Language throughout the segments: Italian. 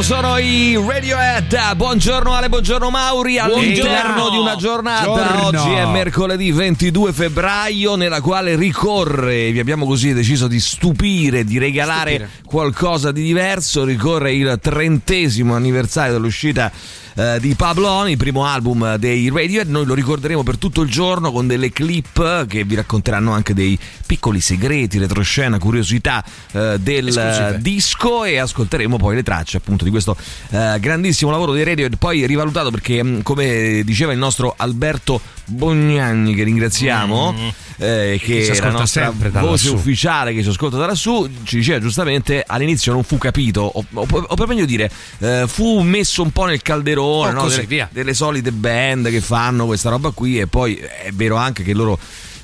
Loro sono i Radiohead. Buongiorno Ale, buongiorno Mauri. All'interno di una giornata, Buongiorno. oggi è mercoledì 22 febbraio, nella quale ricorre, vi abbiamo così deciso di stupire, di regalare Stupire. qualcosa di diverso. Ricorre il trentesimo anniversario dell'uscita eh, di Pablo On, il primo album dei Radiohead. Noi lo ricorderemo per tutto il giorno con delle clip che vi racconteranno anche dei piccoli segreti, retroscena, curiosità eh, del Esclusive. disco e ascolteremo poi le tracce appunto di questo eh, grandissimo lavoro dei Radiohead poi rivalutato perché mh, come diceva il nostro Alberto Bognanni che ringraziamo eh, che Mm. è la ascolta nostra sempre da voce lassù. ufficiale che ci ascolta da lassù ci diceva giustamente all'inizio non fu capito o, o- o per meglio dire eh, fu messo un po' nel calderone Oh, no? delle, via. delle solite band che fanno questa roba qui e poi è vero anche che loro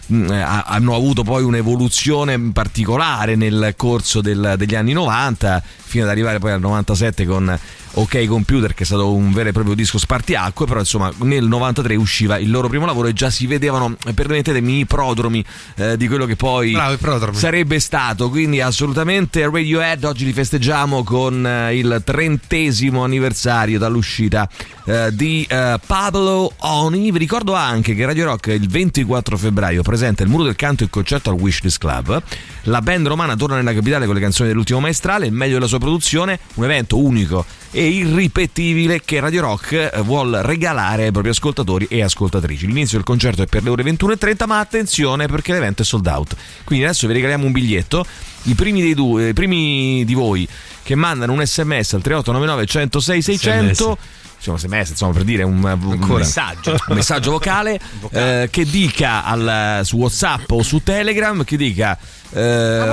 mh, eh, ha- hanno avuto poi un'evoluzione particolare nel corso del- degli anni 90 fino ad arrivare poi al 97 con Ok Computer che è stato un vero e proprio disco spartiacque però insomma nel 93 usciva il loro primo lavoro e già si vedevano eh, permettetemi i prodromi eh, di quello che poi Bravo, sarebbe stato. Quindi assolutamente Radiohead oggi li festeggiamo con eh, il trentesimo anniversario dall'uscita eh, di eh, Pablo Oni. Vi ricordo anche che Radio Rock il 24 febbraio presenta il Muro del Canto e il concerto al Wishlist Club la band romana torna nella capitale con le canzoni dell'ultimo maestrale il meglio della sua produzione un evento unico e irripetibile che Radio Rock eh, vuol regalare ai propri ascoltatori e ascoltatrici. L'inizio del concerto è per le ore 21.30, ma attenzione perché l'evento è sold out. Quindi adesso vi regaliamo un biglietto. I primi, due, i primi di voi che mandano un sms al 3899 106 600 insomma sms insomma per dire un, un messaggio, un messaggio vocale eh, che dica al- su whatsapp o su telegram che dica ehm,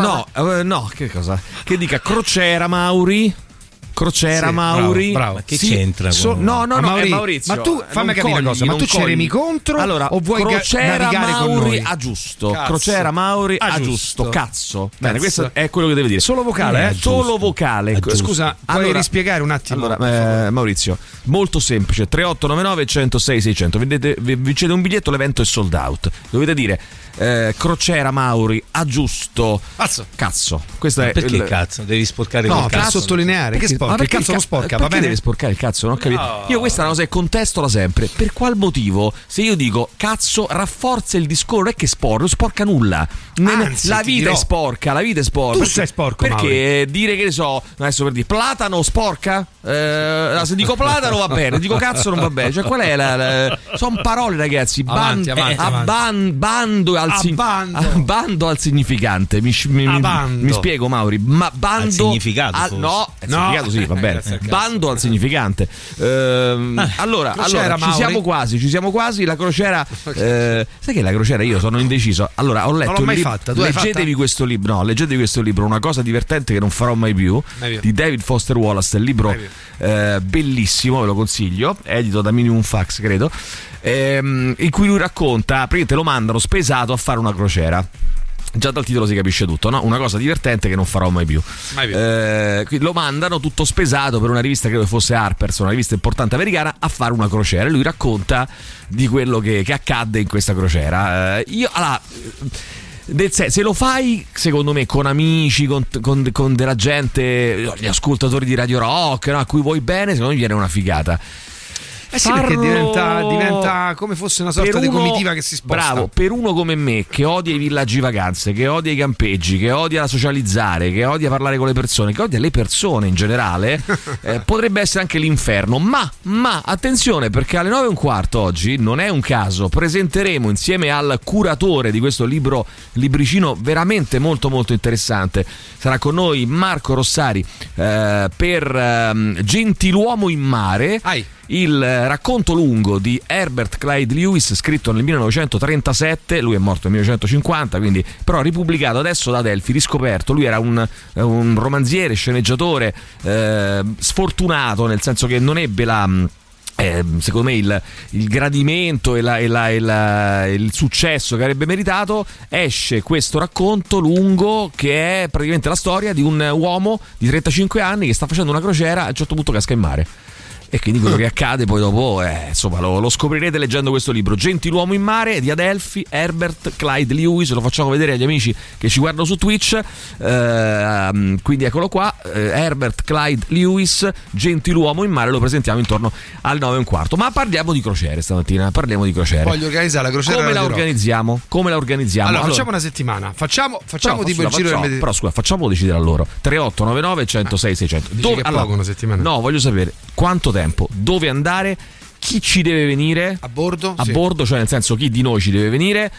no eh, no che cosa? Che dica crociera Mauri Crociera Sì, Mauri bravo, bravo. Che Sì, c'entra so- no no Ma no Mauri- Maurizio ma tu Eh, fammi capire una cogli, cosa, ma tu cogli. remi contro allora o vuoi ga- Crociera con Mauri a giusto Cazzo. Crociera Mauri A giusto. cazzo bene questo è quello che deve dire Solo vocale, eh? solo vocale. Scusa, puoi Allora- rispiegare un attimo? allora, eh, Maurizio, molto semplice: 3899 106 600. Vedete, vi- vincete un biglietto, l'evento è sold out. Dovete dire eh, Crociera Mauri a giusto. Cazzo. Cazzo. Questo è Perché il- cazzo? Devi sporcare No, per cazzo. sottolineare che Ma sporca, il perché cazzo non ca- sporca, va bene? deve sporcare il cazzo? Non ho capito. Io questa è una cosa che contestola sempre. Per qual motivo, se io dico cazzo, rafforza il discorso, non è che sporca, non sporca nulla. Anzi, la vita è sporca, la vita è sporca. Tu sei sporco, Perché dire che ne so, adesso per dire platano sporca? Eh, se dico platano va bene, dico cazzo non va bene. Cioè, qual è la. la- sono parole, ragazzi. Ban- Avanti, avanti, eh, avanti. abban- bando al Abbando. abbando al significante. Mi, mi- mi- mi spiego, Mauri. Ma bando Al significato, al- no, al No. significato sì, va bene. Bando al significante. Ehm, allora, Crociera, allora ci siamo quasi, ci siamo quasi. La crociera. eh, sai che la crociera io sono indeciso. Allora, ho letto fatta, l'hai Leggetevi questo libro. No, leggetevi questo libro, una cosa divertente che non farò mai più. Di David Foster Wallace. È il libro eh, bellissimo, ve lo consiglio. Edito da Minimum Fax, credo. ehm, in cui lui racconta, perché te lo mandano spesato a fare una crociera. Già dal titolo si capisce tutto, no? Una cosa divertente che non farò mai più. Mai più. Eh, lo mandano tutto spesato per una rivista, credo fosse Harper's, una rivista importante americana, a fare una crociera. E lui racconta di quello che, che accadde in questa crociera. Eh, io, allora. se lo fai, secondo me, con amici, con, con- con della gente, gli ascoltatori di Radio Rock, no, a cui vuoi bene, secondo me viene una figata. Eh sì, perché diventa, diventa come fosse una sorta di comitiva che si sposta. Bravo, per uno come me che odia i villaggi vacanze, che odia i campeggi, che odia la socializzare, che odia parlare con le persone, che odia le persone in generale, eh, potrebbe essere anche l'inferno. Ma, ma, attenzione, perché alle 9 e un quarto oggi, non è un caso, presenteremo insieme al curatore di questo libro, libricino veramente molto molto interessante. Sarà con noi Marco Rossari eh, per ehm, Gentiluomo in mare Ai. Il eh, racconto lungo di Herbert Clyde Lewis scritto nel 1937 lui è morto nel 1950 quindi però ripubblicato adesso da Delphi riscoperto lui era un, eh, un romanziere sceneggiatore eh, sfortunato nel senso che non ebbe la mh, eh, secondo me il, il gradimento e, la- e la- e la- il successo che avrebbe meritato esce questo racconto lungo che è praticamente la storia di un uomo di 35 anni che sta facendo una crociera e a un certo punto casca in mare E quindi quello che accade poi dopo, eh, insomma, lo, lo, scoprirete leggendo questo libro. Gentiluomo in mare di Adelphi, Herbert Clyde Lewis. Lo facciamo vedere agli amici che ci guardano su Twitch. Eh, quindi eccolo qua: eh, Herbert Clyde Lewis, Gentiluomo in mare. Lo presentiamo intorno al 9 e un quarto. Ma parliamo di crociere stamattina. Parliamo di crociere. Voglio organizzare la crociera. Come la organizziamo? Come la organizziamo? Allora, allora, facciamo una settimana. Facciamo, facciamo però, tipo il giro facciamo, del Però scusa, facciamolo decidere a loro. 3899 106 600. Dove, allora, una settimana? No, voglio sapere quanto tempo, dove andare, chi ci deve venire a bordo, a sì. bordo, cioè nel senso chi di noi ci deve venire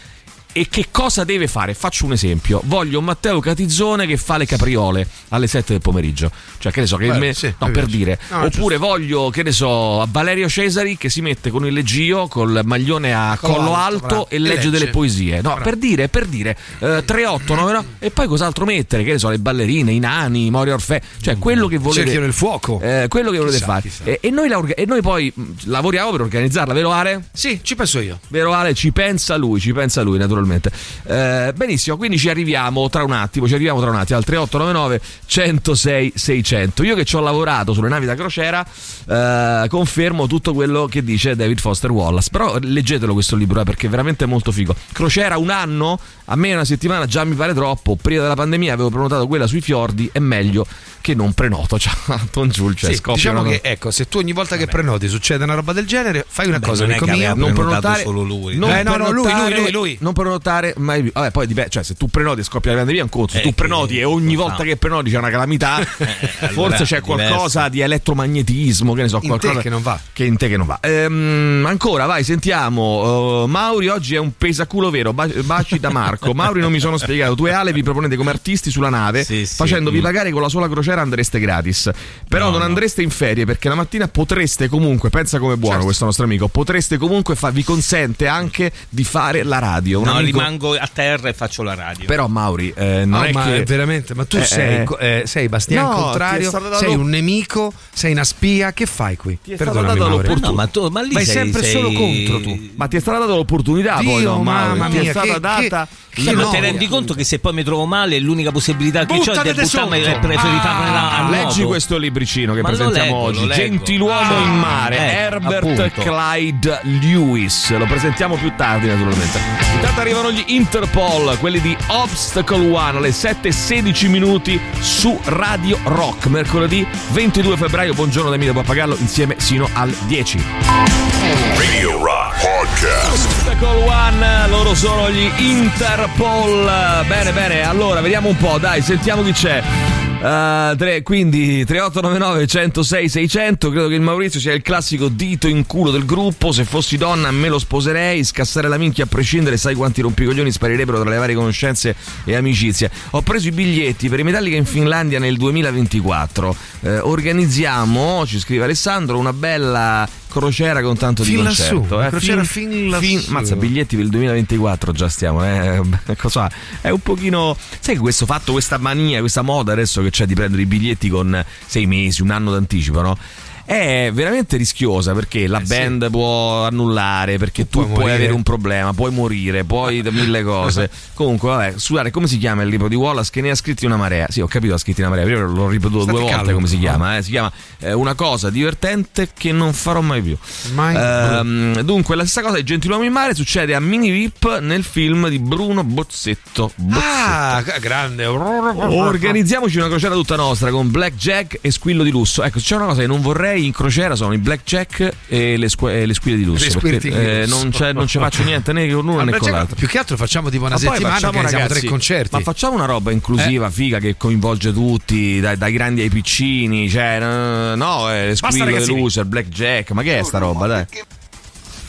e che cosa deve fare? Faccio un esempio. Voglio Matteo Catizzone che fa le capriole alle 7 del pomeriggio. Cioè, che ne so, che Beh, me, sì, no, per dire. No, Oppure giusto. voglio, che ne so, Valerio Cesari che si mette con il leggio, col maglione a Collo collo, alto, bravo. e legge legge. delle poesie. No, Bravo. per dire, per dire. Eh, 3899 e poi cos'altro mettere? Che ne so, le ballerine, i nani, Mori Orfè. Cioè, quello che volete. Cerchio nel fuoco. eh, quello che volete Chissà, fare. chissà. E, e noi la e noi poi mh, lavoriamo per organizzarla, vero Ale? Sì, ci penso io. Vero Ale, ci pensa lui, ci pensa lui naturalmente. Eh, benissimo, quindi ci arriviamo tra un attimo, ci arriviamo tra un attimo al 3899 106 600. Io che ci ho lavorato sulle navi da crociera, eh, confermo tutto quello che dice David Foster Wallace. Però leggetelo questo libro, eh, perché è veramente molto figo. Crociera un anno, a me una settimana già mi pare troppo. Prima della pandemia avevo prenotato quella sui fiordi, è meglio che non prenoto. Cioè, Don Giul, cioè, Sì, scoppia diciamo una che cosa- ecco, se tu ogni volta che prenoti succede una roba del genere, fai una Beh, cosa, non non prenotato prenotare solo lui. non Eh, no, no, lui, prenotare- lui, lui. non prenotare mai più vabbè poi dipende cioè se tu prenoti e scoppia la pandemia è un conto se Eh, tu prenoti e ogni volta che prenoti c'è una calamità allora forse c'è qualcosa diverso. di elettromagnetismo che ne so In qualcosa che non va. che in te che non va Ehm, ancora vai sentiamo uh, Mauri oggi è un pesaculo vero Ba- baci da Marco Mauri non mi sono spiegato tu e Ale vi proponete come artisti sulla nave Sì, sì. facendovi Mm. pagare con la sola crociera andreste gratis però No, non no. andreste in ferie perché la mattina potreste comunque pensa come è buono Certo. questo nostro amico potreste comunque fa- vi consente anche di fare la radio Un No, rimango a terra e faccio la radio. però Mauri eh, non No, è ma che veramente, ma tu Eh, sei, eh. eh, sei Bastian No, è contrario, sei un nemico, sei una spia, che fai qui? Ti è stata data no, ma, tu, ma lì Vai sei, sempre sei- solo contro tu. ma ti è stata data l'opportunità poi Dio, no Mauri mamma ti è mia, stata che- data che- Sì, che ma no. ti rendi conto che se poi mi trovo male l'unica possibilità che ho è di buttarmi e preferitarmela Ah, a Leggi nuoto. questo libricino che presentiamo leggo, oggi. Gentiluomo Ah, in mare, ecco, Herbert appunto. Clyde Lewis. Lo presentiamo più tardi, naturalmente. Intanto arrivano gli Interpol, quelli di Obstacle One, alle 7.16 minuti su Radio Rock, mercoledì 22 febbraio. Buongiorno da Emilio Pappagallo, insieme sino al 10. Radio Rock Podcast. Obstacle One, loro sono gli Interpol. Bene, bene, allora vediamo un po', dai, sentiamo chi c'è. Uh, tre- quindi 3899 106 600 credo che il Maurizio sia il classico dito in culo del gruppo. Se fossi donna me lo sposerei. Scassare la minchia a prescindere sai quanti rompicoglioni sparirebbero tra le varie conoscenze e amicizie. Ho preso i biglietti per i Metallica in Finlandia nel 2024 Eh, organizziamo ci scrive Alessandro una bella crociera con tanto di Fin lassù, concerto una crociera fin lassù. mazza biglietti per il 2024 già stiamo eh. Cosa- è un pochino sai che questo fatto questa mania questa moda adesso che c'è di prendere i biglietti con sei mesi un anno d'anticipo no? È veramente rischiosa perché la Eh, sì. band può annullare perché tu, Tu puoi puoi avere un problema puoi morire puoi mille cose comunque vabbè scusate come si chiama il libro di Wallace che ne ha scritti una marea sì ho capito ha scritti una marea io l'ho ripetuto State due volte come si chiama eh. si chiama eh, una cosa divertente che non farò mai più Mai Ehm, dunque, la stessa cosa di Gentiluomo in mare succede a Mini VIP nel film di Bruno Bozzetto. Bozzetto. Ah, grande. Organizziamoci una crociera tutta nostra con blackjack e squillo di lusso. Ecco, c'è una cosa che non vorrei in crociera sono i blackjack e le, squ- e le squille di lusso. Le perché, eh, non, c'è- non ci faccio niente né con uno Vabbè, né con l'altro. più che altro facciamo tipo una Ma poi settimana facciamo, ragazzi, tre concerti. Ma facciamo una roba inclusiva, figa, che coinvolge tutti, dai, dai grandi ai piccini. Cioè, no, no eh, Basta, squillo di ragazzini. lusso, il blackjack. Ma che è sta roba, dai?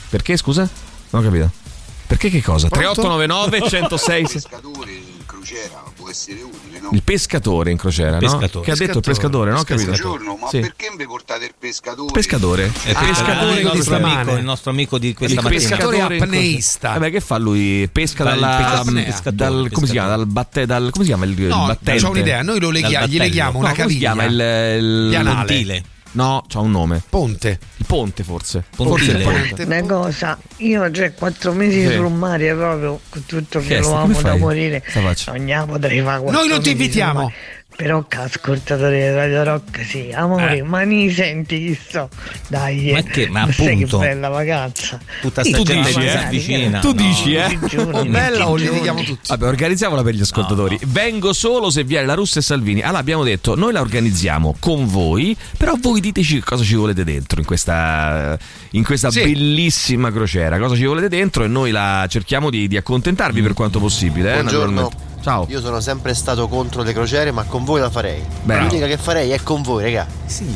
Perché, scusa? Non ho capito. Perché che cosa? Pronto? 3899 106 pescatore in crociera può essere utile, no? Il pescatore in crociera, no? Pescatore. Che ha detto il pescatore, no? Ho capito. Buongiorno, ma Sì. perché mi portate il pescatore? Pescatore. Eh, Ah, perché pescatore il di nostro amico, il nostro amico di questa Il mattina. pescatore pescatore apneista. Vabbè, che fa lui? Pesca Dal dalla. pescatore, dal- pescatore, come si pescatore. chiama? Dal batte, dal, come si chiama il, il No, battente? c'ho un'idea, noi lo leghiamo, gli leghiamo una No, come si caviglia. chiama? Il, il Pianale. No, c'ha un nome. Ponte. Il ponte, forse. Pontile. Forse il ponte. Una cosa, io già quattro mesi Sì. sul mare proprio con tutto Che che lo amo da morire. Faccia? Sogniamo potrei fare Noi non ti invitiamo. Però che ascoltatore di Radio Rock sì, amore, Eh. ma ni senti chi sto. Dai, Ma eh. che- ma sai che appunto. bella vacanza. Tutta sta gente ma ci si magari, avvicina. Tu No, dici, no, eh? O bella o litighiamo tutti? Vabbè, organizziamola per gli ascoltatori. Vengo solo se viene la Russa e Salvini. Allora abbiamo detto, noi la organizziamo con voi, però voi diteci cosa ci volete dentro in questa, in questa Sì. bellissima crociera. Cosa ci volete dentro e noi la cerchiamo di, di accontentarvi per quanto possibile. eh, Buongiorno. Ciao. Io sono sempre stato contro le crociere, ma con voi la farei. Bravo. L'unica che farei è con voi, raga.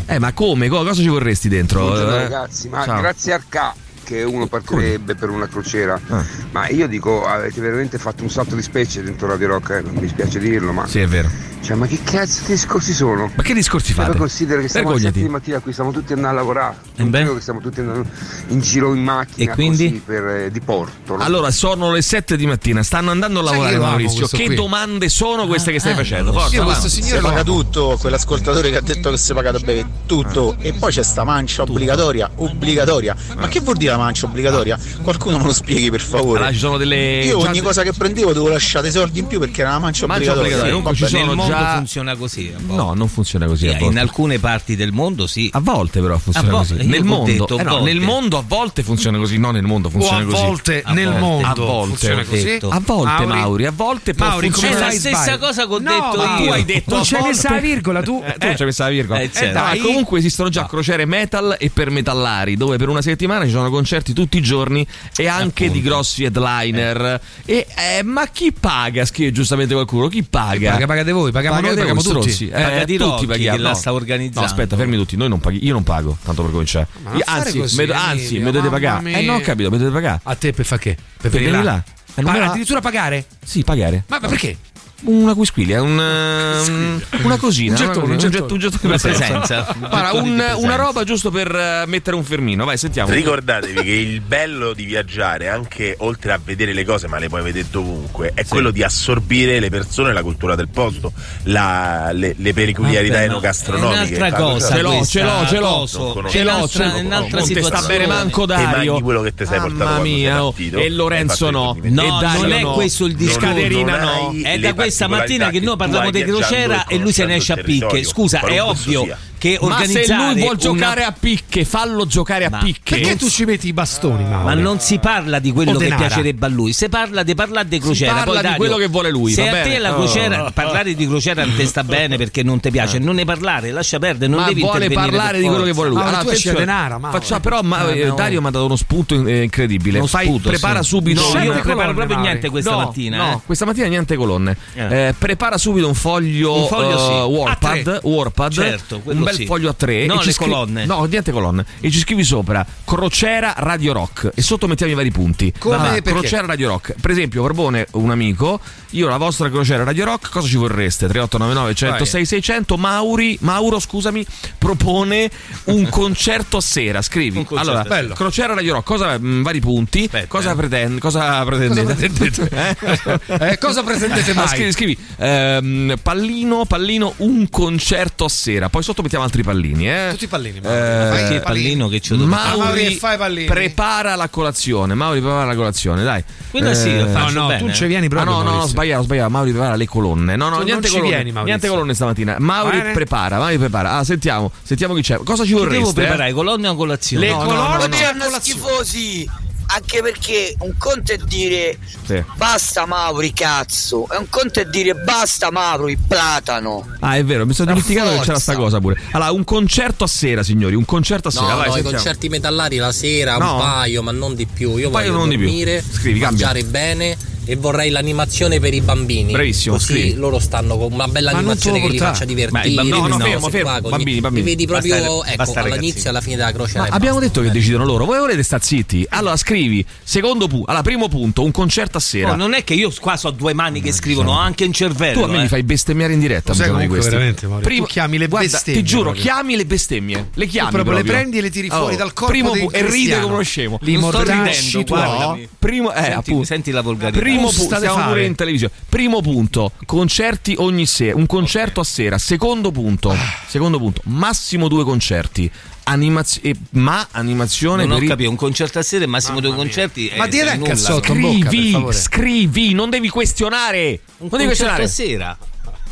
Eh, ma come? Co- Cosa ci vorresti dentro? Buongiorno Eh? ragazzi, ma Ciao. grazie al K che uno partirebbe per una crociera. Ah. Ma io dico, avete veramente fatto un salto di specie dentro Radio Rock, eh, non mi spiace dirlo, ma. Sì, è vero. Cioè, ma che cazzo di discorsi sono? Ma che discorsi Cioè, fate? poi considera che siamo alle 7 Vergognati. di mattina qui, stiamo tutti andando a lavorare. E Non credo che stiamo tutti andando in giro in macchina E quindi? così per, eh, di porto. no? Allora, sono le 7 di mattina, stanno andando a lavorare Maurizio. Che qui. domande sono queste che stai Ah, facendo? non lo Forza, Io questo Si signore paga tutto, quell'ascoltatore che ha detto che si paga da bere tutto. E poi c'è sta mancia obbligatoria, obbligatoria. Ma che vuol dire la mancia obbligatoria? Qualcuno me lo spieghi per favore. Allora, ci sono delle. Io ogni cosa che prendevo dovevo lasciare dei soldi in più perché era una mancia Mancia obbligatoria. obbligatoria, comunque ci Vabbè, sono già- funziona così. No, non funziona così a Eh, volte. in alcune parti del mondo sì. A volte però funziona A volte, così. Nel mondo, detto eh no, volte. nel mondo a volte funziona così, no nel mondo O funziona a così. volte A nel volte. mondo A volte. funziona così. detto. A volte, Mauri, a volte può Mauri, È la stessa cosa che ho No, detto io. tu hai detto Non a c'è messa la virgola, tu. Eh, tu non ci hai messo la virgola. Eh, certo. dai, comunque esistono già crociere metal e per metallari, dove per una settimana ci sono concerti tutti i giorni e anche Appunto. di grossi headliner. E eh, ma chi paga? Scrive giustamente qualcuno. Chi paga? Paga, pagate voi, paghiamo noi, Pagate paghiamo voi, tutti. strozzi. Di tutti Rocchi, paghiamo. che la No. sta organizzando. No, aspetta, fermi tutti. Noi non paghi- io non pago, tanto per cominciare. Io- anzi, così, me, anzi, mi dovete pagare. mia. Eh no, ho capito, mi dovete pagare. A te per fa che? Per venire venire là. là? Eh, non Pa- me la- addirittura pagare? Sì, pagare. Ma, ma perché? Una quisquiglia, un, um, una cosina. Un gettone, una- un gettone. un gettone Una presenza. Guarda, un- una roba giusto per eh, mettere un fermino. Vai, sentiamo. Ricordatevi che il bello di viaggiare, anche oltre a vedere le cose, ma le puoi vedere dovunque, è quello di assorbire le persone la cultura del posto, la- le, le peculiarità Vabbè, ma enogastronomiche. È un'altra cosa. Ce l'ho, ce l'ho, ce l'ho. Ce l'ho, un'altra- ce l'ho. un'altra te situazione. bene manco Te Dario. mangi quello che ti sei portato Mamma quando sei mia, oh. partito, e Lorenzo no. No, non è questo il discorso. Scaterina Non no. È da questa mattina che noi parliamo di crociera e lui se ne esce a picche. Scusa, è ovvio sia. Che Ma se organizzare lui vuol una- giocare a picche, fallo giocare a Ma picche. Perché tu ci metti i bastoni, Mauro? Ma non si parla di quello che denara. piacerebbe a lui, si parla di parlare di crociera. parla Poi, di Dario, quello che vuole lui, Se va a bene? te la Oh. crociera, parlare di crociera non ti sta bene perché non ti piace, non ne parlare, lascia perdere, non ma devi vuole parlare per di quello che vuole lui. Ma tu esci a Mauro. faccia- però ma- Ah, eh, no. Dario mi ha dato uno spunto eh, incredibile. Uno Fai- sputo, prepara sì. subito. No, un- io non preparo proprio niente questa mattina. No, eh. questa mattina niente colonne. Eh. Eh, prepara subito un foglio, Un foglio, sì. eh, Warpad, A. Warpad, Certo, quello un bel sì. foglio a tre. No, le colonne. No, niente colonne. E ci scrivi sopra Crociera Radio Rock e sotto mettiamo i vari punti. Come? Perché? Crociera Radio Rock. Per esempio, propone un amico, io la vostra Crociera Radio Rock, cosa ci vorreste? 3899 106 600 Mauri, Mauro, scusami, propone un concerto a sera. Scrivi. Concerto allora. Bello. Crociera Radio Rock, cosa, mh, vari punti. Aspetta, cosa, eh. pretende, cosa pretendete? Eh, cosa pretendete Ma mai? scrivi, scrivi ehm, pallino, pallino, un concerto a sera. Poi sotto mettiamo altri pallini, eh. Tutti i pallini. Eh, Mauro. Fai Che i pallino che ci ho Mauri, Mauri, fai pallini. prepara la colazione. Mauri prepara la colazione, dai. Quello sì, lo Eh, faccio No, no, bene. tu ci vieni Ah proprio. no, no, no, Maurizio. sbagliato, sbagliato. Mauri prepara le colonne. No, no, Tu non niente ci colonne. vieni, niente colonne stamattina. Mauri Bene. prepara, Mauri prepara. Ah, sentiamo, sentiamo chi c'è. Cosa ci Che vorreste? devo eh? preparare colonne o colazione? Le No, no, colonne no, no. a Buongiorno colazione. schifosi anche perché un conto è dire Sì. basta Mauri cazzo e un conto è dire basta Mauri platano Ah, è vero, mi sono dimenticato che c'era forza. sta cosa pure. Allora, un concerto a sera, signori, un concerto a No, sera. vai, no, i concerti metallari la sera, No. un paio, ma non di più. Io Un paio, voglio non di più. dormire, Scrivi, cambia. mangiare bene e vorrei l'animazione per i bambini. Bravissimo, Così scrivi. loro stanno con una bella Ma animazione che li faccia divertire. Ma i bambini no, no, fermo, fermo, qua, bambini, bambini. Li vedi proprio Basta- ecco, basta all'inizio e alla fine della crociera. Ma abbiamo basta. detto che decidono loro. Voi volete sta zitti? Allora scrivi, secondo punto, allora primo punto, un concerto a sera. No, non è che io qua so due mani che scrivono, anche un cervello. tu a me eh. mi fai bestemmiare in diretta. Sai un giorno di comunque questi. veramente? Tu chiami le guarda, bestemmie Ti giuro, proprio. chiami le bestemmie. Le chiami proprio le prendi e le tiri fuori dal corpo primo e ride come uno scemo. Li ridendo, tu. Primo, eh, appunto. senti la volgarità. Primo punto, siamo fare. pure in televisione. Primo punto, concerti ogni sera, un concerto a sera. Secondo punto, secondo punto, massimo due concerti. Animazio- eh, ma animazione Non ho capito, un concerto a sera e massimo due concerti. Ma eh, dire nulla. cazzotto. in bocca, Scrivi, scrivi, non devi questionare. Un non devi concerto questionare. a sera.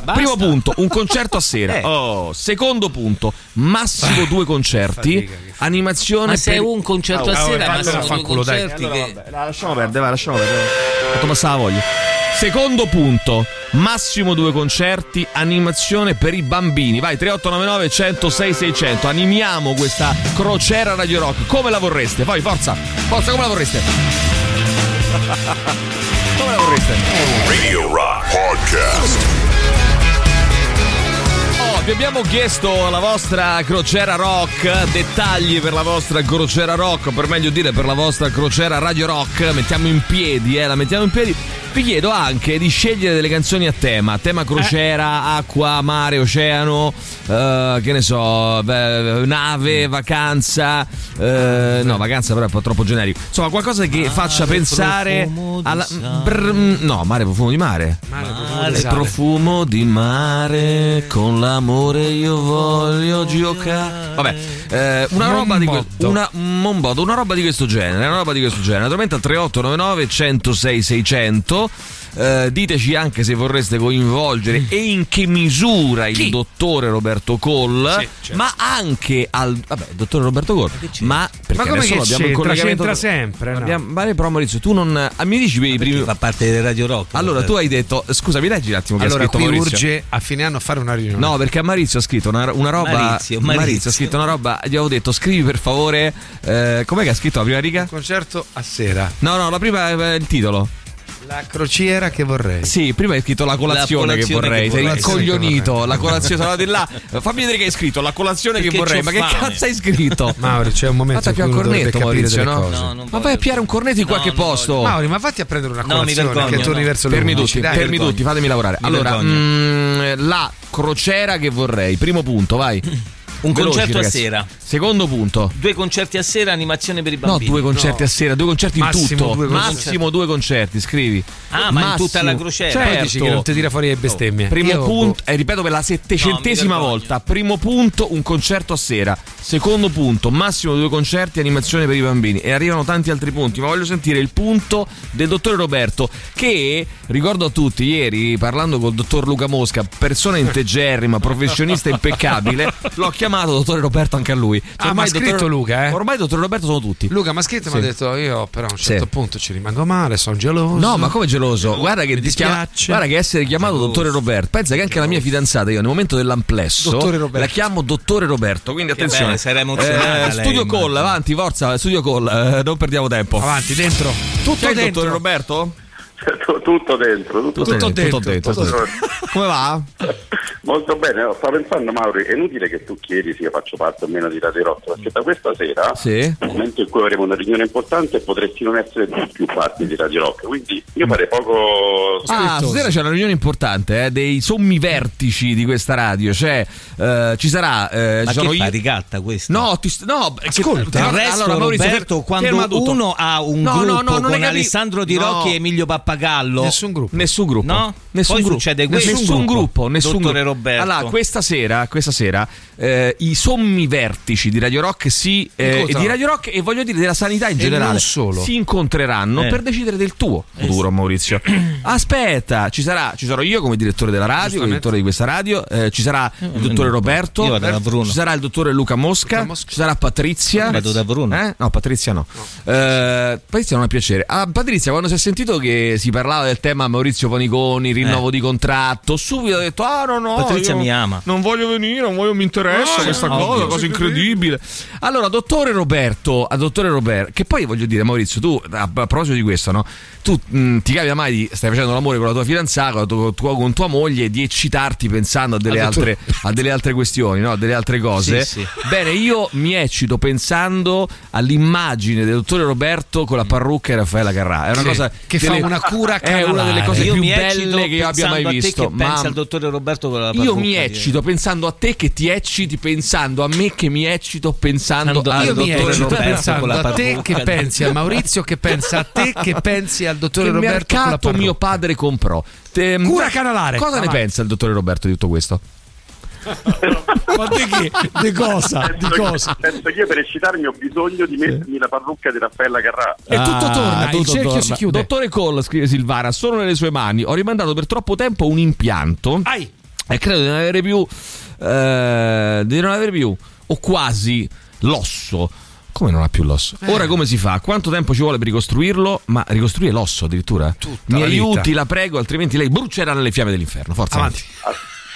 Primo punto, un concerto a sera. Eh. Oh, secondo punto, massimo due concerti. Animazione Ma se è per- un concerto a Oh, sera, eh, ma allora due concerti Allora, che... vabbè, la lasciamo perdere, vai, lasciamo perdere. Passare la voglia. Secondo punto, massimo due concerti, animazione per i bambini. Vai, 3899 106 600. Animiamo questa crociera Radio Rock. Come la vorreste? Poi, forza, forza, come la vorreste? come la vorreste? Radio Rock Podcast. Vi abbiamo chiesto la vostra crociera rock, dettagli per la vostra crociera rock, o per meglio dire per la vostra crociera radio rock, mettiamo in piedi, eh, la mettiamo in piedi. Vi chiedo anche di scegliere delle canzoni a tema, tema crociera, acqua, mare, oceano, eh, che ne so, beh, nave, vacanza, eh, no, vacanza però è un po' troppo generico. Insomma, qualcosa che faccia pensare alla... sale. brr, no, mare, profumo di mare. Mare, Il profumo di mare, con l'amore io voglio giocare. Vabbè, eh, una roba di que- Mombotto. una, una roba di questo genere, una roba di questo genere. Naturalmente al 3899 106 600. Eh, diteci anche se vorreste coinvolgere e in che misura il dottore Roberto Coll, Sì, certo. ma anche al vabbè, dottore Roberto Coll, ma perché Ma come adesso abbiamo c'entra? collegamento C'entra sempre, no? Abbiamo- ma però Maurizio, tu non ah, mi dici i primi Fa parte del Radio Rock. allora, tu hai detto, scusami, leggi un attimo che Allora, ha scritto qui Maurizio. urge a fine anno fare una riunione. No, perché a Maurizio ha scritto una, una roba. Maurizio, Maurizio. ha scritto una roba. Gli avevo detto, scrivi per favore. eh, com'è che ha scritto la prima riga? Concerto a sera. No, no, la prima è il titolo. La crociera che vorrei. Sì, prima hai scritto la colazione, La che colazione vorrei. che Sei vorrei. incoglionito. La colazione, sono di là. Fammi vedere che hai scritto. La colazione che Perché vorrei. c'ho Ma che cazzo hai scritto? Mauri, c'è un momento cui più a cornetto, Maurizio, delle no? cose. No, Ma vai a piare un cornetto in No, qualche non voglio. posto. Mauri, ma fatti a prendere una No, colazione vergogno, che tuo no. universo Fermi tutti, Dai, fermi vergogno. tutti, fatemi lavorare. Mi allora, vergogno. mm, la crociera che vorrei. Primo punto, vai. Un Veloci, concerto ragazzi. a sera. Secondo punto. Due concerti a sera, animazione per i No, bambini. due concerti a sera, due concerti in Massimo tutto. due concerti. Massimo due concerti, scrivi. Ah, ma in tutta la Massimo. crociera? Certo. Poi dici che non ti tira fuori le bestemmie. Primo Io, punto, e ripeto per la settecentesima No, volta. Primo punto, un concerto a sera. Secondo punto, massimo due concerti, animazione per i bambini. E arrivano tanti altri punti, ma voglio sentire il punto del dottore Roberto. Che ricordo a tutti, ieri parlando col dottor Luca Mosca, persona integerrima, professionista impeccabile, l'ho chiamato dottore Roberto anche a lui. Cioè, Ah, ma ha il dottore- scritto Luca, eh? Ormai dottore Roberto sono tutti. Luca mi ha scritto e mi Sì. ha detto io però a un certo Sì. punto ci rimango male, sono geloso. No, ma come geloso? Guarda che, mi chiama- dispiace. guarda che essere chiamato dottore Roberto. Pensa che anche la mia fidanzata, io nel momento dell'amplesso, la chiamo dottore Roberto. Quindi attenzione. sarà emozionata lei, studio call, avanti, forza, studio call, eh, non perdiamo tempo. Avanti, dentro. Tutto C'è dentro. dottore Roberto? Tutto dentro, tutto, Tutto dentro, dentro, tutto tutto Come va? Molto bene, no, stavo pensando Mauri, è inutile che tu chiedi se io faccio parte o meno di Radio Rock, perché da questa sera, Sì. nel momento in cui avremo una riunione importante, potresti non essere più parte di Radio Rock, quindi io farei poco... Ah, stasera c'è una riunione importante eh, dei sommi vertici di questa radio. Cioè, eh, ci sarà. Eh, Ma ci sono che fa, io- ricatta questo? No, ti st- no, Ascolta, il resto, Maurizio, Roberto, quando uno ha un No, no, gruppo no, non con Alessandro Di No. Rocchi e Emilio Pappagallo, Nessun gruppo. Nessun gruppo. No? Nessun Poi gruppo. succede questo. Nessun gruppo. Nessun Dottore gruppo. Roberto. Allora, questa sera, questa sera eh, i sommi vertici di Radio Rock si, eh, di Radio Rock e voglio dire della sanità in E generale si incontreranno Eh. per decidere del tuo futuro, Maurizio. Aspetta, ci sarà, ci sarò io come direttore della radio, come direttore di questa radio, eh, ci sarà il dottore Roberto, Io vado da Bruno. ci sarà il dottore Luca Mosca, Luca Mosca. ci sarà Patrizia. Vado da Bruno. Eh? No, Patrizia no. Eh, Patrizia non ha piacere. Ah, Patrizia, quando si è sentito che si parlava del tema Maurizio Paniconi, rinnovo Eh. di contratto, subito ha detto: Ah, no, no. Patrizia mi ama. Non voglio venire, non voglio, mi interessa Ah, questa no, cosa, ovvio. cosa incredibile. Allora, dottore Roberto, a dottore Roberto, che poi voglio dire, Maurizio, tu a, a proposito di questo, no? Tu mh, ti capita mai di stai facendo l'amore con la tua fidanzata, con, con tua moglie, di eccitarti pensando a delle, dottore- altre, a delle altre questioni, no? A delle altre cose. Sì, sì. Bene, io mi eccito pensando all'immagine del dottore Roberto con la parrucca e Raffaella Carrà. È una Sì, cosa che fa una cura È una delle canalare. cose io più belle che io abbia mai pensando a te visto. che pensa Ma al dottore Roberto con la io mi di- eccito pensando a te che ti ecciti pensando a me che mi eccito pensando al Io mi dottore eccito Roberto pensando con la a te che pensi a Maurizio che pensa a te che pensi al dottore Che Roberto con la mercato mio padre comprò. Te- Cura canalare. Cosa ne pensa il dottore Roberto di tutto questo? Ma di che? Di cosa? Di cosa? Penso che io per eccitarmi ho bisogno di mettermi la parrucca di Raffaella Carrà. E tutto torna, il Ah, tutto cerchio torna. si chiude. Dottore Cole, scrive Silvara, sono nelle sue mani. Ho rimandato per troppo tempo un impianto. Ai. E credo di non avere più. eh, di non avere più. O quasi l'osso. Come non ha più l'osso? Eh. Ora come si fa? Quanto tempo ci vuole per ricostruirlo? Ma ricostruire l'osso addirittura? Mi la vita. aiuti, la prego, altrimenti lei brucerà nelle fiamme dell'inferno. Forza, avanti.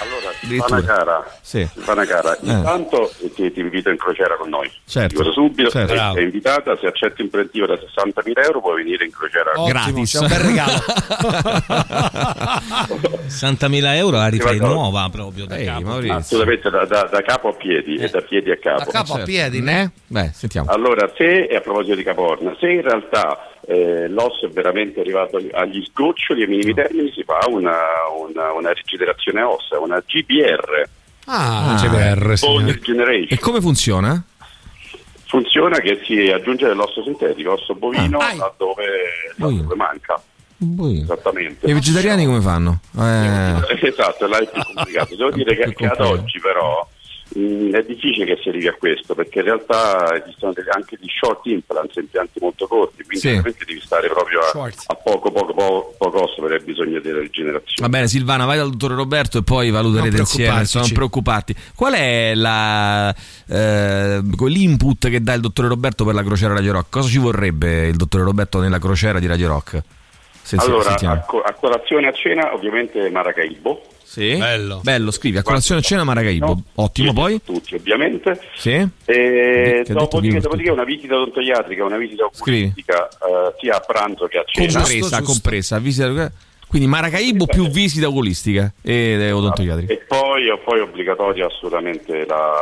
Allora, Addirittura. Silvana cara, Sì. Silvana cara, intanto ti, ti invito in crociera con noi. Certo. Ti dico subito, Certo. sei- sei invitata, se accetti un preventivo da 60.000 euro puoi venire in crociera. Gratis. c'è un bel regalo. 60.000 euro la rifai nuova proprio da Ehi, capo. Maurizio. Assolutamente da, da- da capo a piedi e da piedi a capo. Da capo a Certo. piedi, Ne? ne? Beh, sentiamo. Allora, se, e a proposito di Caporna, se in realtà eh, l'osso è veramente arrivato agli sgoccioli, ai minimi termini, si fa una, una, una rigenerazione ossea, una GBR, Ah, Ah. GBR. Regeneration. E come funziona? Funziona che si aggiunge dell'osso sintetico, osso bovino, Ah. laddove, laddove manca. Voi. Esattamente. E i vegetariani come fanno? Eh, Esatto, là è più complicato. Devo dire che, più che ad oggi però mh, è difficile che si arrivi a questo perché in realtà esistono degli- anche di short implants, impianti molto corti, quindi Sì. veramente devi stare proprio a, a poco, poco, poco, poco osso per aver bisogno della rigenerazione. Va bene, Silvana, vai dal dottore Roberto e poi valuterete insieme. preoccuparci. Non preoccuparti. Qual è la, eh, l'input che dà il dottore Roberto per la crociera Radio Rock? Cosa ci vorrebbe il dottore Roberto nella crociera di Radio Rock? Se- allora, a, co- a colazione e a cena ovviamente Maracaibo. Sì? Bello. Bello, scrivi a colazione e cena Maracaibo. No? Ottimo, poi? Tutti ovviamente. Sì? E dopodiché, di- dopodiché una visita odontoiatrica, una visita oculistica eh, sia a pranzo che a cena. Compresa, giusto. compresa. visita- quindi Maracaibo più visita oculistica e odontoiatrica. E poi, poi obbligatoria assolutamente la,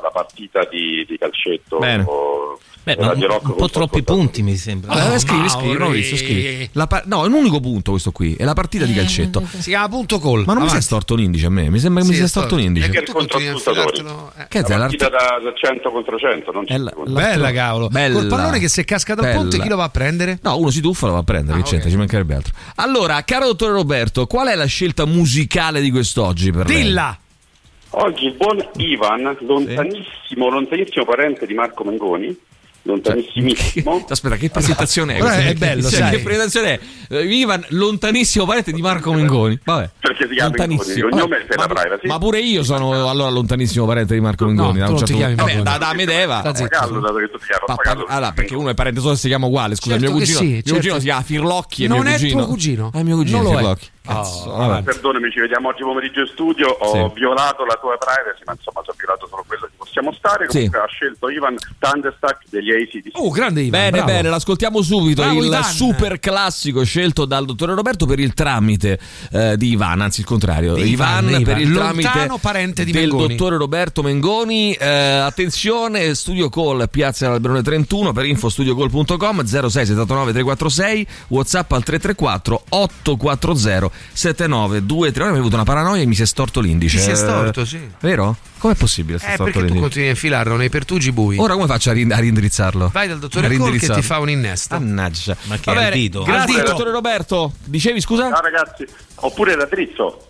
la partita di, di calcetto. Bene. o- Beh, un, un po' troppi punti mi sembra. Allora, Ah, scrivi, scrivi, Mauri. Maurizio, scrivi. La pa- no, è un unico punto questo qui, è la partita di calcetto. Si chiama punto call. Ma non mi si è Avanti. storto un indice a me? Mi sembra che mi Sì, sia è storto un storto. indice. Perché il Tu continui a infilartelo, eh. Che è La partita da, da 100 contro 100, non c'è la- Bella cavolo. Bella. Col pallone che se casca dal Bella. ponte chi lo va a prendere? No, uno si tuffa lo va a prendere, Ah, che c'entra, ci mancherebbe altro. Allora, caro dottore Roberto, qual è la scelta musicale di quest'oggi per lei? Dilla! Oggi il buon Ivan, lontanissimo, lontanissimo parente di Marco Mengoni, lontanissimissimo. Aspetta, che presentazione è questa? è bello, Cioè, sai. Che presentazione è? Eh, Ivan, lontanissimo parente di Marco Mengoni. Vabbè. Perché si chiama Lontanissimo. Mengoni, il ma, privacy. ma pure io sono allora lontanissimo parente di Marco Mengoni. da non ti certo chiami. Vabbè, Mengoni. da, da Medeva. Zitto. Papagallo. allora, perché uno è parente solo se si chiama uguale. Scusa, Certo mio cugino, sì, mio certo. cugino si chiama Firlocchi. e Non mio è cugino, tuo cugino? È mio cugino Non lo è. Firlocchi. Cazzo, Oh. Perdonami, ci vediamo oggi pomeriggio in studio. Ho Sì. violato la tua privacy, ma insomma, se ho violato solo quello ci possiamo stare. Sì. Comunque ha scelto Ivan Thunderstack degli ACDC. Oh, grande Ivan. Bene, bravo. bene, l'ascoltiamo subito. Bravo, il Ivan. super classico scelto dal dottore Roberto per il tramite eh, di Ivan, anzi il contrario. Di Ivan, per Ivan. il Lontano tramite parente di del Mengoni. dottore Roberto Mengoni. Eh, attenzione, studio call Piazza Alberone 31 per info studiocall.com 06 79 346 WhatsApp al 334 840 7923. Ora mi è avuto una paranoia e mi si è storto l'indice. Ti si è storto, sì. Vero? Com'è possibile? Eh, perché tu continui a infilarlo nei pertugi bui. Ora come faccio a, rin- a rindrizzarlo? Vai dal dottore Cole che ti fa un innesto. Mannaggia. Ma che Va bene, al dito? Grazie, Al dito. dottore Roberto. Dicevi scusa? Ciao ragazzi, oppure da drizzo.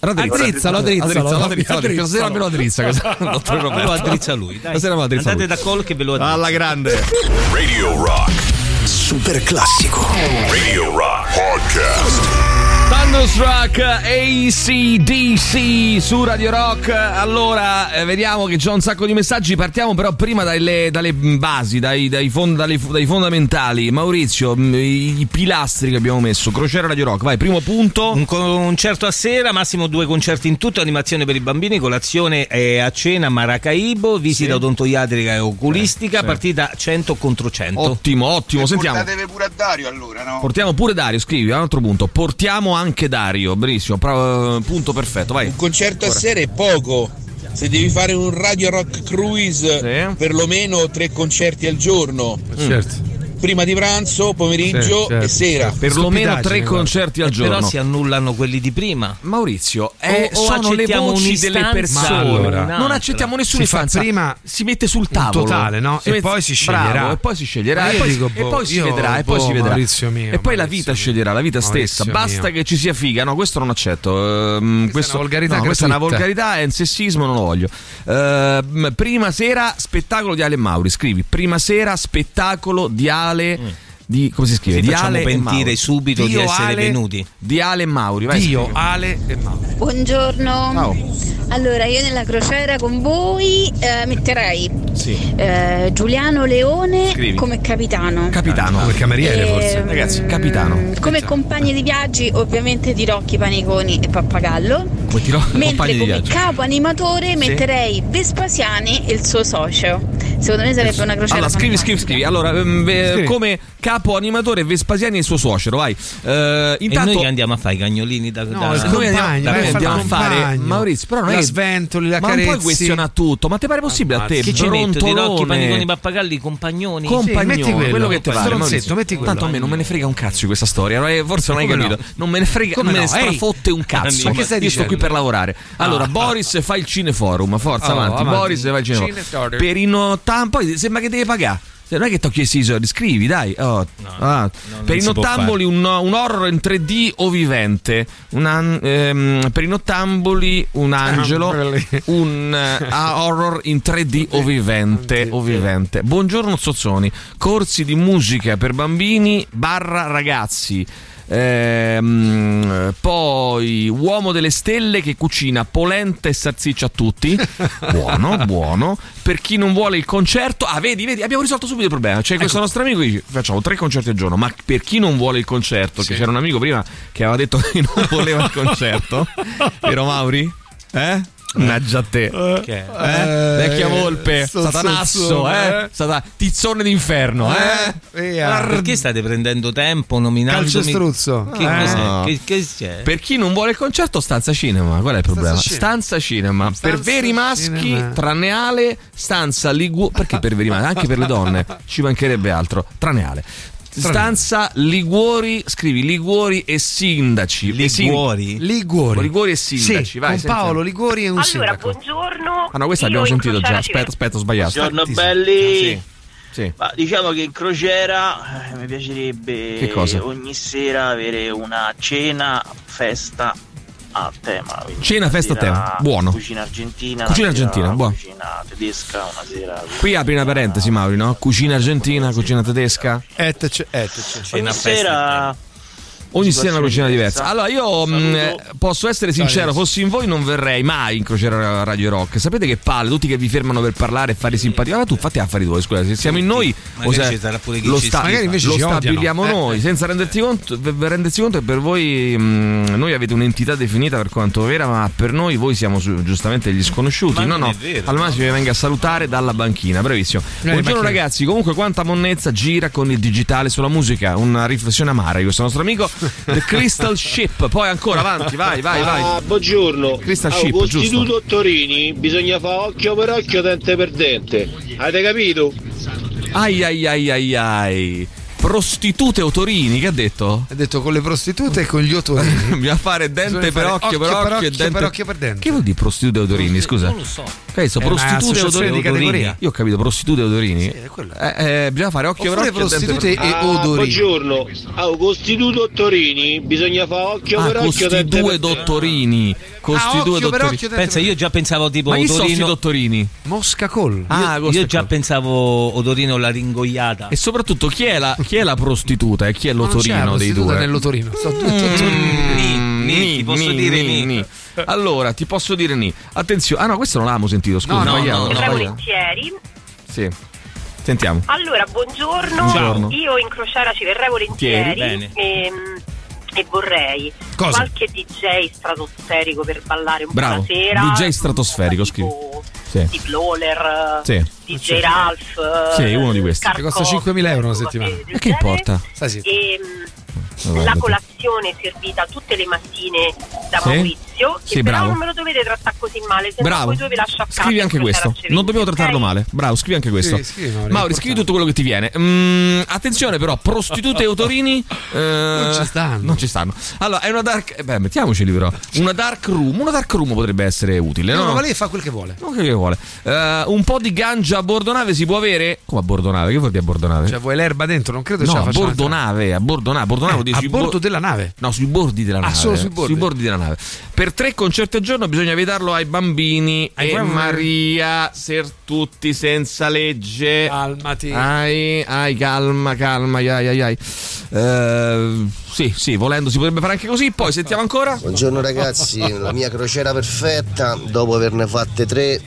Addrizzalo, addrizzalo. Addrizzalo, addrizzalo. Addrizzalo. Stasera me lo addrizza. lo addrizza lui. Stasera me lo addrizza Andate da Call che ve lo addrizza. Alla grande. Radio Rock. Super classico. Radio Rock Podcast. Thunderstruck ACDC su Radio Rock. Allora, eh, vediamo che c'è un sacco di messaggi. Partiamo però prima dalle, dalle basi, dai, dai fond- dalle- dai fondamentali. Maurizio, mh, i, i pilastri che abbiamo messo. Crociera Radio Rock, vai, primo punto. Un concerto a sera, massimo due concerti in tutto, animazione per i bambini, colazione e a cena Maracaibo, visita Sì. odontoiatrica e oculistica, sì. partita 100 contro 100. Ottimo, ottimo. Sentiamo. Portatevi pure a Dario allora, no? Portiamo pure Dario, scrivi, a un altro punto. Portiamo anche Dario, benissimo, pro- punto perfetto, vai. Un concerto a sera è poco. Se devi fare un Radio Rock Cruise, Sì. perlomeno tre concerti al giorno. Certo. Prima di pranzo, pomeriggio Sì, certo, e sera. certo. Perlomeno tre Stupidaggine, concerti al Eh, giorno. Però si annullano quelli di prima. Maurizio, eh, O- o sono le accettiamo voci delle persone. o non accettiamo nessuna istanza. prima si mette sul tavolo. totale, no? E mette- poi si sceglierà. Bravo, e poi si sceglierà. E poi, dico, e boh, poi si vedrà. E poi boh, si vedrà. Maurizio mio, e poi la vita mio. sceglierà, la vita Maurizio stessa. Basta mio. che ci sia figa. No, questo non accetto. Ehm, questo, no, questa è una volgarità, è un sessismo, non lo voglio. Ehm, prima sera, spettacolo di Ale Mauri. Scrivi, prima sera, spettacolo di Ale totale. Mm di come si scrive? Sì, di Ale e pentire Mauri. subito di Dio, essere Ale. venuti. Di Ale e Mauri. Vai, Dio. Ale e Mauro. Buongiorno. Ciao. Allora, io nella crociera con voi eh, metterei Sì. eh, Giuliano Leone Scrivi. come capitano. Capitano. Come cameriere Ehm, forse. Ragazzi, capitano. Come compagni di viaggi, ovviamente di Rocchi Paniconi e Pappagallo. Come ti ro- compagni Mentre di come capo animatore metterei Vespasiani e il suo socio. Secondo me sarebbe una crociera. Allora, scrivi, scrivi, scrivi. Allora, ehm, eh, Scrivi. come capo animatore Vespasiani e il suo suocero, vai. Eh, E intanto noi che andiamo a fare i cagnolini da, No, da- il noi andiamo, compagno, noi vai a andiamo a fare. Maurizio, però non è La che- sventoli, la ma non puoi carezzi. questiona tutto, ma ti pare possibile a te? Che ci metto di Rocchi, brontolone? Paniconi, Pappagalli, compagnoni? Compagnone, Sì, metti quello. quello che ti pare Maurizio. metti quello. Tanto a me non me ne frega un cazzo di questa storia eh, Forse non hai capito no? Non me ne frega Come Non me ne no? Strafotte un cazzo Ma che stai Io sto qui per lavorare Allora Ah. Boris fa il cineforum Forza Oh, avanti. avanti. Boris fa il cineforum. Per i nottam Poi sembra che devi pagare non è che tocchi i soldi, scrivi, dai. Oh. Ah. per i nottamboli un, un horror in 3D o vivente. Un an- ehm, per i nottamboli un angelo. un ah, horror in 3D o vivente, o vivente. Buongiorno Zozzoni. Corsi di musica per bambini barra ragazzi. Ehm, poi uomo delle stelle che cucina polenta e salsiccia a tutti. Buono buono. Per chi non vuole il concerto ah vedi vedi abbiamo risolto subito il problema. C'è questo nostro amico che dice facciamo tre concerti al giorno ma per chi non vuole il concerto che c'era un amico prima che aveva detto che non voleva il concerto. Vero Mauri? eh? Mannaggia te Che? eh? vecchia volpe sto satanasso zozzone, eh? Sata- tizzone d'inferno eh? Via. Perché state prendendo tempo nominandomi? Calcestruzzo. Che Eh. cos'è? No. Che, che c'è? Per chi non vuole il concerto, stanza cinema. Qual è il problema? cinema. Stanza cinema. per Stanza veri maschi, cinema. tranne Ale, stanza Liguori. Perché per veri maschi? Anche per le donne, ci mancherebbe altro. Tranne Ale. Stanza Liguori, scrivi Liguori e sindaci. Sin- Liguori? Liguori. Liguori e sindaci, Sì, vai. con sentiamo. Paolo Liguori e un Allora, sindaco. buongiorno. Ah no, questa Io abbiamo in sentito già. Aspetta, aspetta, ho sbagliato. Buongiorno Tantissimo. belli. Sì. Sì. Ma diciamo che in crociera eh, mi piacerebbe Che cosa? ogni sera avere una cena, festa a tema. quindi Cena, una festa a tema. Buono. Cucina argentina. Cucina argentina, buono. Cucina tedesca, una sera. Qui apri una parentesi, Mauri, no? Cucina argentina, cucina tedesca. Etc, etc. Cena, festa e sera Ogni sera una cucina diversa. diversa. Allora, io mh, eh, posso essere sincero, fossi in voi non verrei mai in crociera Radio Rock. Sapete che palle, tutti che vi fermano per parlare e fare simpatia. Ma tu fatti affari tuoi, scusa, se siamo in noi o se lo, sta- schifa. Magari invece lo ci odiano. stabiliamo Eh, noi, eh. senza renderti conto, rendersi conto che per voi mh, noi avete un'entità definita per quanto vera, ma per noi voi siamo su- giustamente gli sconosciuti. Ma no, no, è vero, al massimo vi venga a salutare dalla banchina, bravissimo. Buongiorno banchina. ragazzi, comunque quanta monnezza gira con il digitale sulla musica, una riflessione amara di questo nostro amico The Crystal Ship. Poi ancora avanti, vai, vai, vai. Ah, buongiorno. Crystal Ah, Ship, con giusto. Torini bisogna fare occhio per occhio, dente per dente. Avete capito? Ai ai ai ai ai. Prostitute o torini, che ha detto? Ha detto con le prostitute e con gli otorini. Bisogna fare dente per fare occhio per occhio, e dente per occhio per dente. Che vuol dire prostitute o torini, scusa? Non lo so. Che so, È una prostitute o associazione di torini? categoria. Io ho capito, prostitute o torini. Sì, è quello. Eh, eh, bisogna fare occhio per Oppure occhio e per prostitute e Ah, odorini. buongiorno. Ah, con Istituto Torini bisogna fare occhio Ah, per occhio, dente costi due per dente. dottorini. Costi Ah, occhio dottorini. occhio, Pensa, io già pensavo tipo Ma odorino. dottorini? Mosca Col. Ah, io, già pensavo odorino la ringoiata. E soprattutto chi è la, chi è la prostituta e chi è Ma non c'è la l'otorino dei prostituta due? nell'otorino. Sono tutti Mm, otorini. Ni, ti posso dire ni. Allora, ti posso dire ni. Attenzione. Ah no, questo non l'avevamo sentito, scusa. No, no, no, no. Sbagliato. volentieri. Sì. Sentiamo. Allora, buongiorno. Buongiorno. Io in crociera ci verrei volentieri. Bene. ehm, E, vorrei Cosa? qualche DJ stratosferico per ballare un Bravo. po' la sera. DJ stratosferico, tipo Sì. Steve Lawler, Sì. DJ Ralph. Sì, uno di questi. Carl Che costa 5.000 euro una settimana. E che importa? E, Ma mm, la guarda. Colazione servita tutte le mattine da Sì? Maurizio, che Sì, però bravo. non me lo dovete trattare così male, se no Bravo. poi due vi lascio a casa. Scrivi anche questo. a Non dobbiamo trattarlo ok? male. Bravo, scrivi anche questo. Sì, scrivi, Mauri, è Mauri, scrivi tutto quello che ti viene. Mm, attenzione, però, prostitute e autorini. non ci stanno. Non ci stanno. Allora, è una dark. eh, Beh, mettiamoceli, però. Una dark room. Una dark room potrebbe essere utile, no? No, ma lei fa quel che vuole. Non che vuole. Eh, un po' di ganja a bordo nave si può avere? Come a bordo nave? Che vuol dire a bordo nave? Cioè, vuoi l'erba dentro? Non credo ce no, la a facciano bordo nave, a bordo nave, a bordo nave, dire a bordo bo- della nave. No, sui bordi della Ah, nave. solo sui bordi? della nave. Per tre concerti al giorno bisogna vietarlo ai bambini Ai e bambini. Maria Sertutti senza legge. Calmati. Ai, ai, calma, calma, ai, ai, ai. Eh, sì, sì, volendo si potrebbe fare anche così. Poi sentiamo ancora. Buongiorno ragazzi, la mia crociera perfetta, dopo averne fatte tre,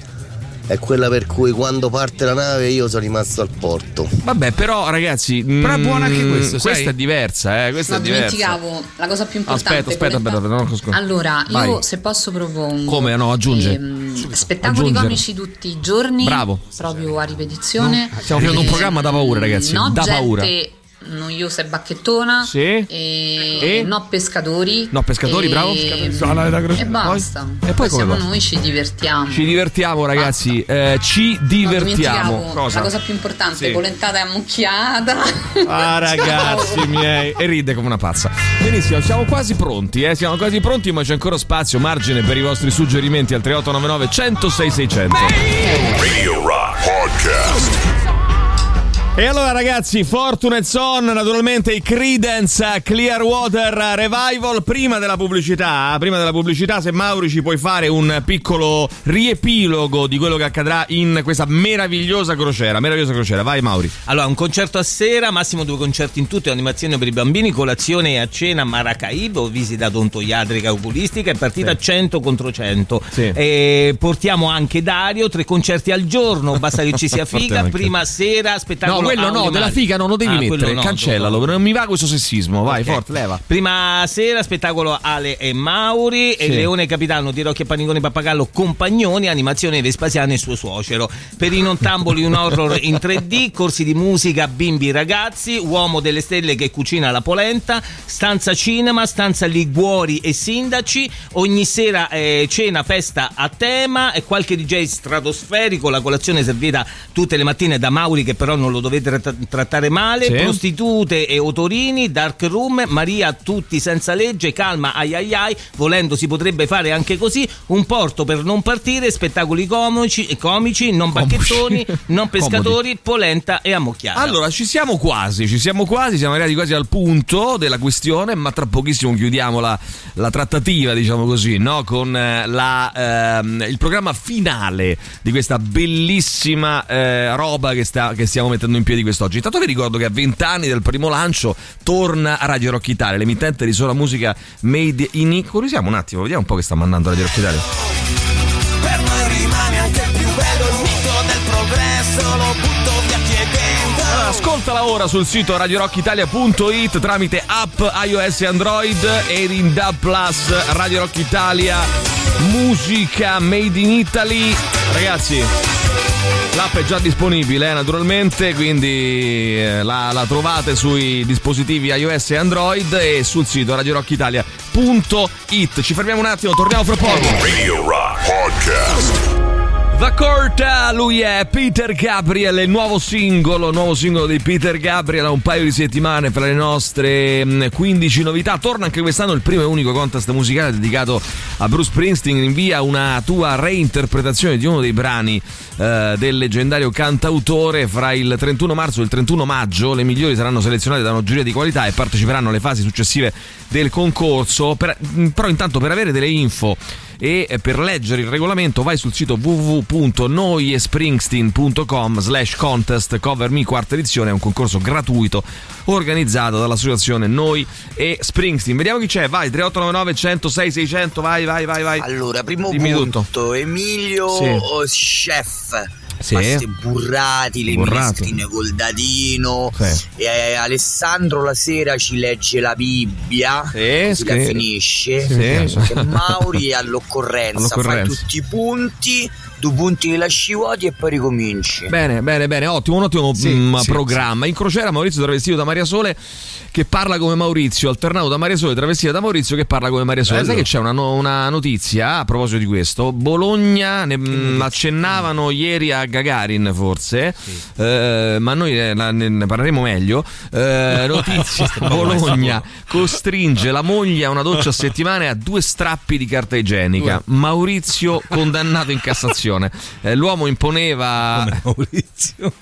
è quella per cui quando parte la nave io sono rimasto al porto. Vabbè, però ragazzi, Però è mm, buono anche questo, sai? Questa è diversa, eh, questa No, è diversa. dimenticavo la cosa più importante. Aspetta, aspetta, polenta- aspetta, no, scusa. Allora, io Vai. se posso propongo Come no, aggiunge. ehm, spettacoli Aggiungere. comici tutti i giorni, Bravo. proprio a ripetizione. Stiamo facendo un Ehm, programma da paura, ragazzi. No, da gente paura. Noiosa e bacchettona. Sì. E, E? no pescatori. No pescatori, e, bravo. E basta. E poi come siamo va? noi, ci divertiamo. Ci divertiamo, ragazzi. eh, ci No, divertiamo. dimenticavo Cosa? La cosa più importante, Sì. polentata e ammucchiata. Ah, ragazzi miei, e ride come una pazza. Benissimo, siamo quasi pronti, eh? Siamo quasi pronti, ma c'è ancora spazio, margine per i vostri suggerimenti al 3899 106 600. Radio Rock Podcast. E allora ragazzi, Fortune Son, naturalmente i Credence Clearwater Revival. Prima della pubblicità, prima della pubblicità, se Mauri ci puoi fare un piccolo riepilogo di quello che accadrà in questa meravigliosa crociera. Meravigliosa crociera, vai Mauri. Allora, un concerto a sera, massimo due concerti in tutto, animazione per i bambini, colazione e a cena a Maracaibo, visita odontoiatrica oculistica e partita 100 contro 100. E portiamo anche Dario, tre concerti al giorno, basta che ci sia figa, prima sera spettacolo No, quello no, Audio della figa no, lo devi Ah, mettere, no, cancellalo, non mi va questo sessismo, vai, Ok. forte, leva. Prima sera spettacolo Ale e Mauri e Sì. Leone Capitano di Rocchi e Panigoni Pappagallo Compagnoni, animazione Vespasiano e suo suocero. Per i nontamboli un horror in 3D, corsi di musica bimbi ragazzi, uomo delle stelle che cucina la polenta, stanza cinema, stanza liguori e sindaci, ogni sera eh, cena, festa a tema e qualche DJ stratosferico, la colazione servita tutte le mattine da Mauri che però non lo dovete tratta- trattare male, Sì. prostitute e otorini, dark room, Maria tutti senza legge, calma ai ai ai, volendo si potrebbe fare anche così, un porto per non partire, spettacoli comici, comici non bacchettoni, non pescatori, polenta e ammocchiata. Allora, ci siamo quasi, ci siamo quasi, siamo arrivati quasi al punto della questione, ma tra pochissimo chiudiamo la, la trattativa, diciamo così, no? con eh, la, ehm, il programma finale di questa bellissima eh, roba che, sta- che stiamo mettendo in piedi quest'oggi. Intanto vi ricordo che a 20 anni del primo lancio torna a Radio Rock Italia, l'emittente di sola musica made in Italy. Curiosiamo un attimo, vediamo un po' che sta mandando Radio Rock Italia. Per noi rimane anche più bello il mito del progresso, lo butto via chiedendo. Ascoltala ora sul sito radiorockitalia.it tramite app iOS e Android ed in DAB Plus Radio Rock Italia musica made in Italy. Ragazzi, l'app è già disponibile eh, naturalmente, quindi eh, la, la trovate sui dispositivi iOS e Android e sul sito radiorockitalia.it. Ci fermiamo un attimo, torniamo fra poco. Radio Rock Podcast. The Court, lui è Peter Gabriel, il nuovo singolo, nuovo singolo di Peter Gabriel ha un paio di settimane fra le nostre mm, 15 novità. Torna anche quest'anno il primo e unico contest musicale dedicato a Bruce Springsteen. Invia una tua reinterpretazione di uno dei brani eh, del leggendario cantautore fra il 31 marzo e il 31 maggio. Le migliori saranno selezionate da una giuria di qualità e parteciperanno alle fasi successive del concorso. Per- mm, però intanto per avere delle info e eh, per leggere il regolamento vai sul sito www.noiespringsteen.com slash contest cover me quarta edizione è un concorso gratuito organizzato dall'associazione Noi e Springsteen vediamo chi c'è vai 3899 106 600 vai vai vai vai Allora, primo Dimmi punto, tutto. Emilio Sì. oh, chef. Sì. Paste burrati, le minestrine col dadino. Sì. E, eh, Alessandro la sera ci legge la Bibbia, Sì, la sì. finisce. Sì. E Mauri all'occorrenza, All'occorrenza. tutti i punti, due punti li lasci vuoti e poi ricominci. Bene, bene, bene, ottimo, un ottimo Sì, mm, sì, programma. In crociera Maurizio travestito da Maria Sole che parla come Maurizio, alternato da Maria Sole travestita da Maurizio che parla come Maria Sole. Bello. Sai che c'è una, no- una notizia a proposito di questo? Bologna, ne mm, accennavano ieri a Gagarin forse, eh, ma noi eh, ne, ne parleremo meglio. Eh, notizia, Bologna costringe la moglie a una doccia a settimana e a due strappi di carta igienica. Maurizio condannato in Cassazione. Eh, l'uomo imponeva... Maurizio.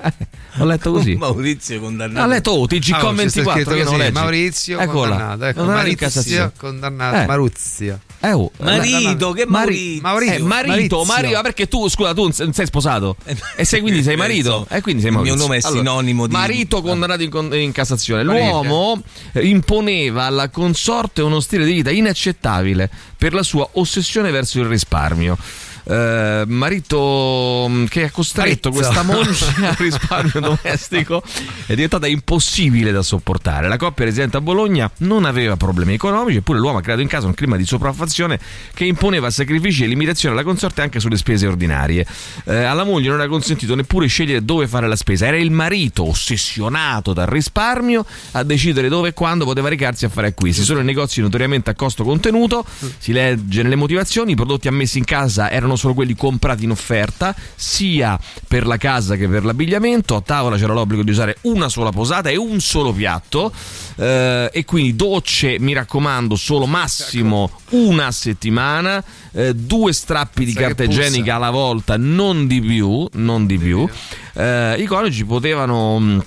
Ho letto così. Maurizio condannato. Ha letto oh, TG Ah, Com c'è sta 24 scritto che non leggi. Maurizio Eccola. condannato, ecco, Maurizio Cassazione. condannato, Eh. Maruzia. Eh, oh, Marito, che Mari- Maurizio? eh, marito, Maurizio. Mario, ma perché tu, scusa, tu non sei sposato? E sei quindi sei marito? E quindi sei Il mio Maurizio. nome è sinonimo di- Marito condannato in, in Cassazione. L'uomo eh, imponeva alla consorte uno stile di vita inaccettabile per la sua ossessione verso il risparmio. Eh, marito mm, che ha costretto Marito. questa moglie al risparmio domestico è diventata impossibile da sopportare. La coppia residente a Bologna non aveva problemi economici, eppure l'uomo ha creato in casa un clima di sopraffazione che imponeva sacrifici e limitazioni alla consorte anche sulle spese ordinarie. Eh, alla moglie non era consentito neppure scegliere dove fare la spesa, era il marito ossessionato dal risparmio a decidere dove e quando poteva recarsi a fare acquisti. Solo i negozi notoriamente a costo contenuto, si legge nelle motivazioni, i prodotti ammessi in casa erano solo quelli comprati in offerta, sia per la casa che per l'abbigliamento. A tavola c'era l'obbligo di usare una sola posata e un solo piatto. eh, e quindi docce, mi raccomando, solo massimo una a settimana, eh, due strappi di carta igienica alla volta, non di più, non di più. Eh, I coniugi potevano mh,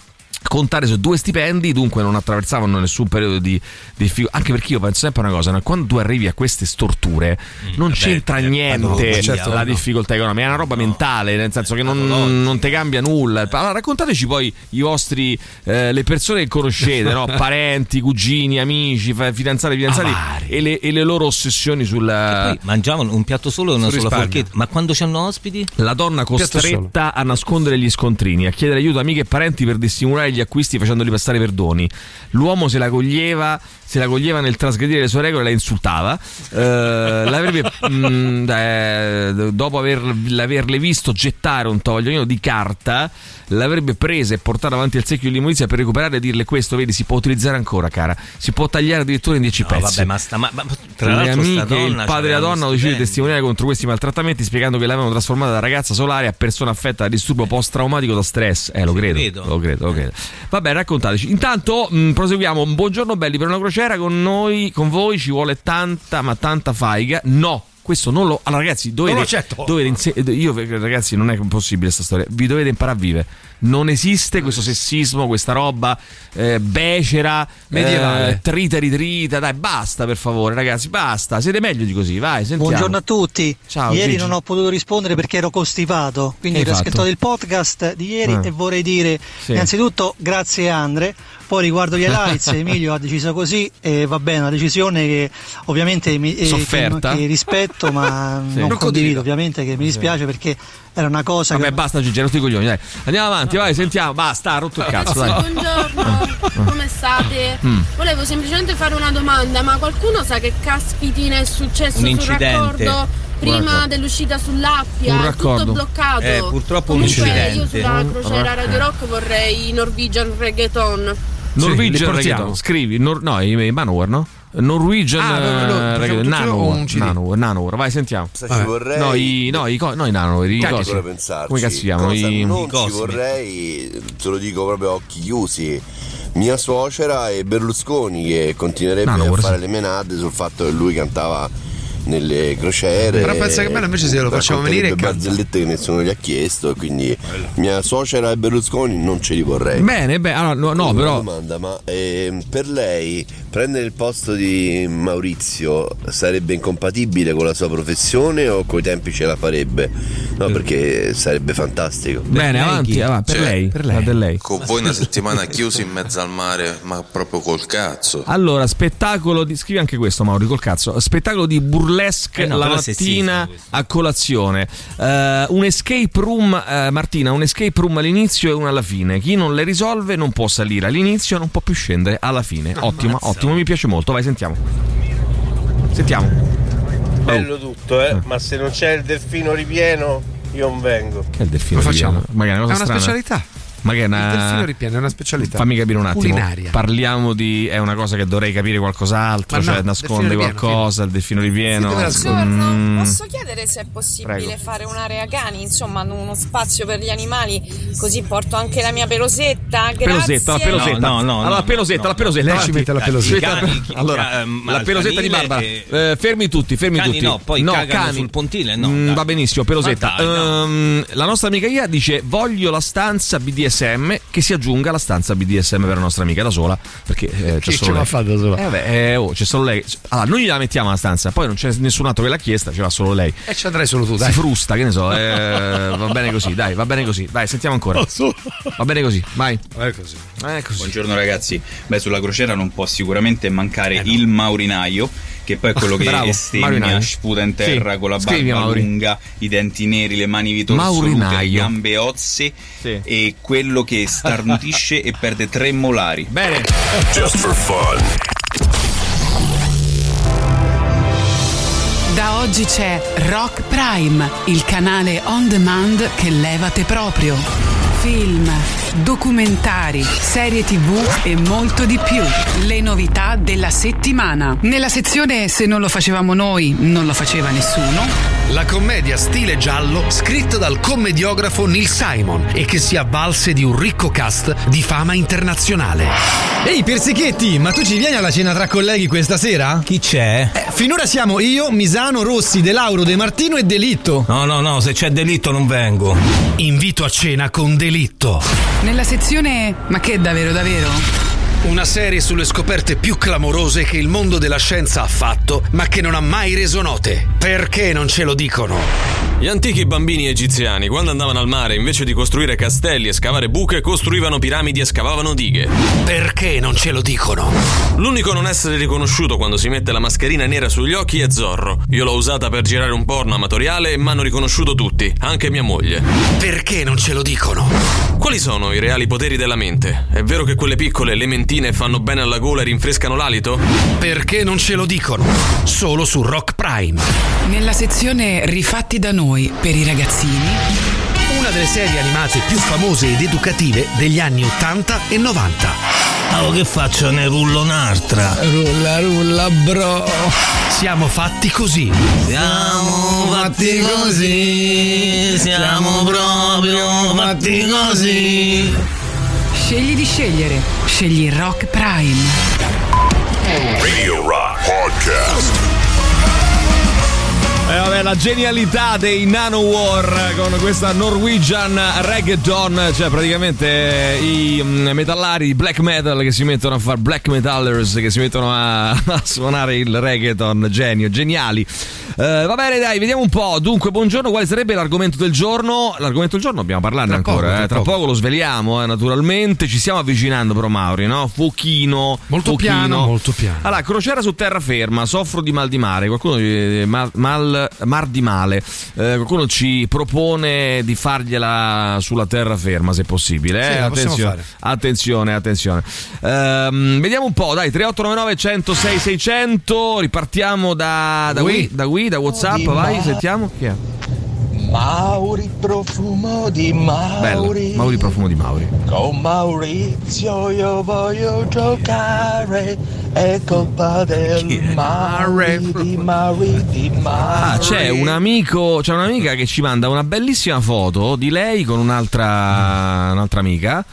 contare su due stipendi, dunque non attraversavano nessun periodo di difficoltà. Anche perché io penso sempre una cosa: no? quando tu arrivi a queste storture, non c'entra niente no, certo, la no. difficoltà economica, è una roba mentale, nel senso che non, non ti cambia nulla. Allora, raccontateci poi i vostri, eh, le persone che conoscete, no? parenti, cugini, amici, fa- fidanzati, fidanzati, e le, e le loro ossessioni sulla. Mangiavano un piatto solo e una sola forchetta. Ma quando c'hanno ospiti? La donna costretta a nascondere gli scontrini, a chiedere aiuto a amiche e parenti per dissimulare gli acquisti facendoli passare per doni. L'uomo se la coglieva, se la coglieva nel trasgredire le sue regole, la insultava. Eh, l'avrebbe, mm, eh, dopo aver, averle visto gettare un tovagliolino di carta, l'avrebbe presa e portata avanti al secchio di limonizia per recuperare e dirle questo, vedi, si può utilizzare ancora, cara. Si può tagliare addirittura in 10 No, pezzi. vabbè, ma sta. Ma, ma- tra Le amiche e il donna padre della c'aveva donna hanno deciso di testimoniare contro questi maltrattamenti spiegando che l'avevano trasformata da ragazza solare a persona affetta da disturbo post-traumatico da stress. Eh, lo credo, credo. lo credo, lo credo. Vabbè, raccontateci. Intanto mh, proseguiamo. Un buongiorno belli per una crociera con noi, con voi ci vuole tanta, ma tanta faiga. No. Questo non lo. Allora, ragazzi, dovete. Non lo accetto. dovete io, ragazzi, non è possibile questa storia. Vi dovete imparare a vivere. Non esiste questo sessismo, questa roba eh, becera, Medievale. eh, trita ritrita. Dai, basta per favore, ragazzi, basta. Siete meglio di così, vai, sentiamo. Buongiorno a tutti. Ciao, ieri Gigi. non ho potuto rispondere perché ero costipato, quindi ho hai ascoltato il podcast di ieri Ah. e vorrei dire Sì. innanzitutto grazie Andre, poi riguardo gli highlights Emilio ha deciso così e va bene, una decisione che ovviamente mi, eh, che, che rispetto ma Sì. non Non condivido ovviamente che mi dispiace perché era una cosa Vabbè, che... basta Gigi, hai rotto i coglioni, dai. Andiamo avanti, vai, sentiamo. Basta, ha rotto il cazzo, dai. Buongiorno, come state? Mm. Volevo semplicemente fare una domanda, ma qualcuno sa che caspitina è successo Un sul incidente. raccordo prima dell'uscita sull'Appia? Un tutto bloccato. Eh, purtroppo un Comunque incidente. io sulla Un crociera. Radio Rock vorrei Norwegian Reggaeton. Norwegian portiamo. regalo, scrivi, Nor- no, i, i Manowar, no? Norwegian Ah, no, no, no, eh, Nanowar? Nanowar, Nanowar, vai, sentiamo. Cosa ci vorrei? No, i, no, i, co- no, i Nanowar, i cosi. Come cazzo si chiamano? I, non i vorrei, te lo dico proprio a occhi chiusi. Mia suocera e Berlusconi che continuerebbe No, no, a fare le menate sul fatto che lui cantava nelle crociere. Però pensa che bello invece se lo facciamo venire e barzellette che nessuno gli ha chiesto quindi mia suocera e Berlusconi non ce li vorrei. Bene, beh, allora, no, no, Una però domanda, ma ehm, per lei prendere il posto di Maurizio sarebbe incompatibile con la sua professione o coi tempi ce la farebbe? No, perché sarebbe fantastico. Bene, avanti, avanti, per Cioè, lei, per per lei. Con voi una settimana chiusi in mezzo al mare, ma proprio col cazzo. Allora, spettacolo di. Scrivi anche questo, Mauri, col cazzo. Spettacolo di burlesque Eh no, la mattina a colazione. Eh, un escape room, eh, Martina, un escape room all'inizio e uno alla fine. Chi non le risolve non può salire all'inizio, non può più scendere alla fine. Ottimo, ottimo, mi piace molto. Vai, sentiamo. Sentiamo. Bello tutto, eh? Ma se non c'è il delfino ripieno, io non vengo. Che è il delfino Lo facciamo. ripieno? Ma che è una cosa È una specialità. Ma che è una... Il delfino ripieno è una specialità. Fammi capire un attimo. Culinaria. Parliamo di. È una cosa che dovrei capire qualcos'altro. Ma no, cioè, nasconde qualcosa. Il delfino ripieno. nasconde? Mm. Posso chiedere se è possibile Prego. fare un'area cani, insomma, uno spazio per gli animali, così porto anche la mia pelosetta? Grazie. Pelosetta, la pelosetta. No, no, no, allora, no, pelosetta, no, la pelosetta. Lei ci mette la pelosetta. Cani- allora, la pelosetta di Barbara. e- Eh, fermi tutti, fermi Cani tutti. no, poi cagano sul pontile, no, Mm, va benissimo, pelosetta. Dai, no. Ehm, la nostra amica Ia dice: Voglio la stanza BDSM BDSM che si aggiunga alla stanza BDSM per la nostra amica da sola. Perché eh, c'è solo ce l'ha lei. fatta da sola? Eh, vabbè, eh, oh, c'è solo lei. Allora, noi gliela mettiamo la stanza, poi non c'è nessun altro che l'ha chiesta, ce l'ha solo lei. E ci andrai solo tu, dai. Si frusta, che ne so. eh, va bene così, dai, va bene così. Dai, sentiamo ancora. Va bene così, vai. È così. Eh, così. Buongiorno ragazzi, beh sulla crociera non può sicuramente mancare il maurinaio che poi è quello che Bravo, estemmia, sputa in terra Sì, con la scrivi, barba Mauri. lunga, i denti neri, le mani vitorsolute, le gambe ozze e quello che starnutisce e perde tre molari. Bene. Just for fun. Da oggi c'è Rock Prime, il canale on demand che levate proprio. Film, documentari, serie tv e molto di più. Le novità della settimana. Nella sezione Se non lo facevamo noi, non lo faceva nessuno. La commedia stile giallo scritta dal commediografo Neil Simon e che si avvalse di un ricco cast di fama internazionale. Ehi Persichetti, ma tu ci vieni alla cena tra colleghi questa sera? Chi c'è? Eh, finora siamo io, Misano, Rossi, De Lauro, De Martino e Delitto. No, no, no, se c'è delitto non vengo. Invito a cena con delitto. Nella sezione Ma che davvero davvero? Una serie sulle scoperte più clamorose che il mondo della scienza ha fatto, ma che non ha mai reso note. Perché non ce lo dicono? Gli antichi bambini egiziani, quando andavano al mare, invece di costruire castelli e scavare buche, costruivano piramidi e scavavano dighe. Perché non ce lo dicono? L'unico a non essere riconosciuto quando si mette la mascherina nera sugli occhi è Zorro. Io l'ho usata per girare un porno amatoriale e mi hanno riconosciuto tutti, anche mia moglie. Perché non ce lo dicono? Quali sono i reali poteri della mente? È vero che quelle piccole, le mentine, fanno bene alla gola e rinfrescano l'alito? Perché non ce lo dicono? Solo su Rock Prime. Nella sezione Rifatti da noi per i ragazzini. Una delle serie animate più famose ed educative degli anni 80 e 90. Oh, che faccio? Ne rullo un'altra. Rulla, rulla, bro. Siamo fatti così. Siamo fatti così, siamo proprio fatti così. Scegli di scegliere. Scegli Rock Prime. Radio Rock Podcast. E vabbè, la genialità dei Nanowar con questa Norwegian reggaeton, cioè praticamente i mm, metallari di black metal che si mettono a fare black metallers che si mettono a, a suonare il reggaeton, genio, geniali. Eh, va bene, dai, vediamo un po'. Dunque, buongiorno, quale sarebbe l'argomento del giorno? L'argomento del giorno dobbiamo parlarne Tra ancora, poco, eh. tra tra, poco. poco. lo sveliamo, eh, naturalmente. Ci stiamo avvicinando, però, Mauri, no? Fuochino. Molto fuochino. piano, molto piano. Allora, crociera su terraferma, soffro di mal di mare. Qualcuno eh, mal- mar di male. Eh, qualcuno ci propone di fargliela sulla terraferma, se possibile. Sì, eh? possiamo attenzione, attenzione, attenzione. Ehm, vediamo un po', dai, 3899 106 600. Ripartiamo da, da, Qui. qui, da qui, da WhatsApp. Di Vai, sentiamo. Chi è? Mauri, profumo di Mauri. Bello. Mauri, profumo di Mauri. Con Maurizio io voglio giocare. È colpa del Mauri, di Mauri, di Mauri. Ah, c'è un amico, c'è un'amica che ci manda una bellissima foto di lei con un'altra, un'altra amica.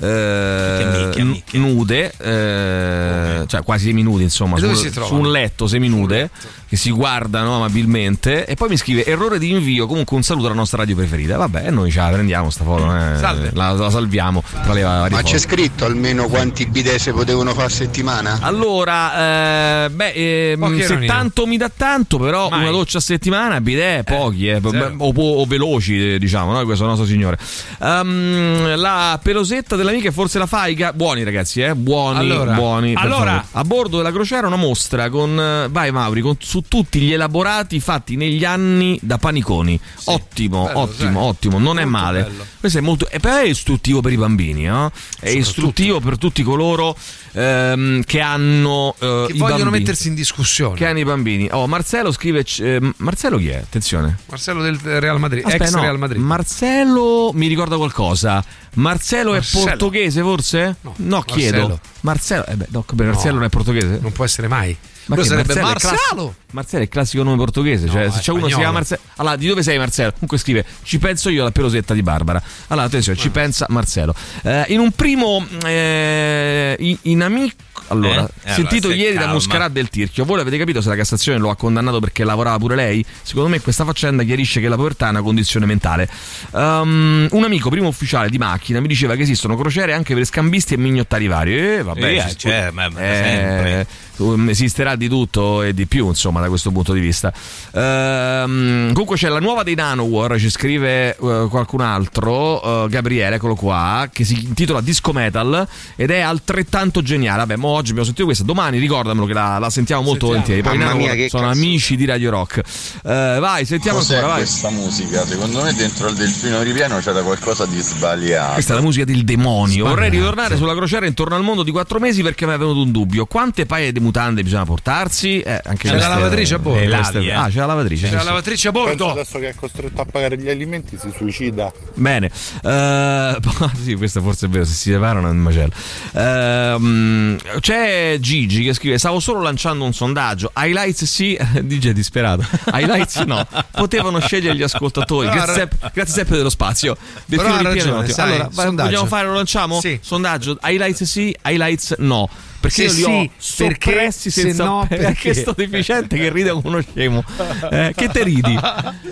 eh, n- nude, eh, cioè quasi seminude, insomma, su, su un letto seminude che si guardano amabilmente. E poi mi scrive errore di invio. Comunque, un saluto alla nostra radio preferita. Vabbè, e noi ce la prendiamo sta foto, eh. La, la salviamo tra le varie Ma foto. c'è scritto almeno quanti bidet si potevano fare a settimana? Allora, eh, beh, Pochi se tanto mi dà tanto, però Mai. una doccia a settimana, bidet, pochi, eh, o, o veloci, eh, diciamo, no? Questo nostro signore. Ehm, la pelosetta dell'amica è forse la faiga. Buoni, ragazzi, eh? Buoni, Allora, buoni. allora. a bordo della crociera una mostra con, eh, vai Mauri, con, su tutti gli elaborati fatti negli anni da Paniconi. ottimo, bello, ottimo, sai. ottimo, non è Molto male. bello. Questo è molto, e però è istruttivo per i bambini, no? È istruttivo per tutti coloro ehm, che hanno eh, Che vogliono bambini. mettersi in discussione. Che hanno i bambini. Oh, Marcello scrive. eh, Marcello chi è? Attenzione. Marcello del Real Madrid, Aspetta, ex no, Real Madrid. Marcello mi ricorda qualcosa. Marcello, Marcello. è portoghese forse? No, chiedo. Marcello. Marcello, eh beh, no, Marcello non è portoghese? Non può essere mai. Ma Quello sarebbe Marcello è Marcello. Marcello è il classico nome portoghese. cioè, No, se è c'è uno che si chiama. Marcello. Allora, di dove sei Marcello? Comunque scrive: Ci penso io alla pelosetta di Barbara. Allora, attenzione, ci pensa Marcello. Eh, in un primo. eh, in, in amico. Allora, Eh? sentito Allora, ieri da calma. Muscarat del Tirchio, voi avete capito se la Cassazione lo ha condannato perché lavorava pure lei? Secondo me questa faccenda chiarisce che la povertà è una condizione mentale. Um, un amico, primo ufficiale di macchina, mi diceva che esistono crociere anche per scambisti e mignottari vari. Eh, vabbè, Eh, ci- cioè, ma- ma eh, sempre. Um, esisterà di tutto e di più, insomma, da questo punto di vista. Ehm, comunque c'è la nuova dei Nanowar, ci scrive eh, qualcun altro, eh, Gabriele, eccolo qua, che si intitola Disco Metal ed è altrettanto geniale. Vabbè, mo oggi abbiamo sentito questa, domani ricordamelo che la, la sentiamo molto volentieri. Poi Mamma mia, che sono canzone. amici di Radio Rock. Eh, vai, sentiamo Cos'è ancora, vai. questa musica? Secondo me dentro il delfino ripieno c'era qualcosa di sbagliato. Questa è la musica del demonio. Vorrei Sbagliato. ritornare sulla crociera intorno al mondo di quattro mesi perché mi è venuto un dubbio. Quante paia di mutande bisogna portarsi? Eh, anche C'è la lavatrice a bordo. le queste- Ah, c'è la lavatrice. C'è sì, la sì. lavatrice a bordo. Penso adesso che è costretto a pagare gli alimenti si suicida. Bene, Eh, sì, questo forse è vero. Se si separano è un macello. Ehm, c'è Gigi che scrive: Stavo solo lanciando un sondaggio. Highlights sì, DJ è disperato. Highlights no. Potevano scegliere gli ascoltatori. Grazie, grazie Seppe dello spazio. Del Però ha ragione, sai, allora, sondaggio. vogliamo fare, lo lanciamo? Sì. Sondaggio: highlights sì, highlights no. Perché Se io li ho sì, perché? Se no, perché perché? sto deficiente che ride come uno scemo. Eh, che te ridi?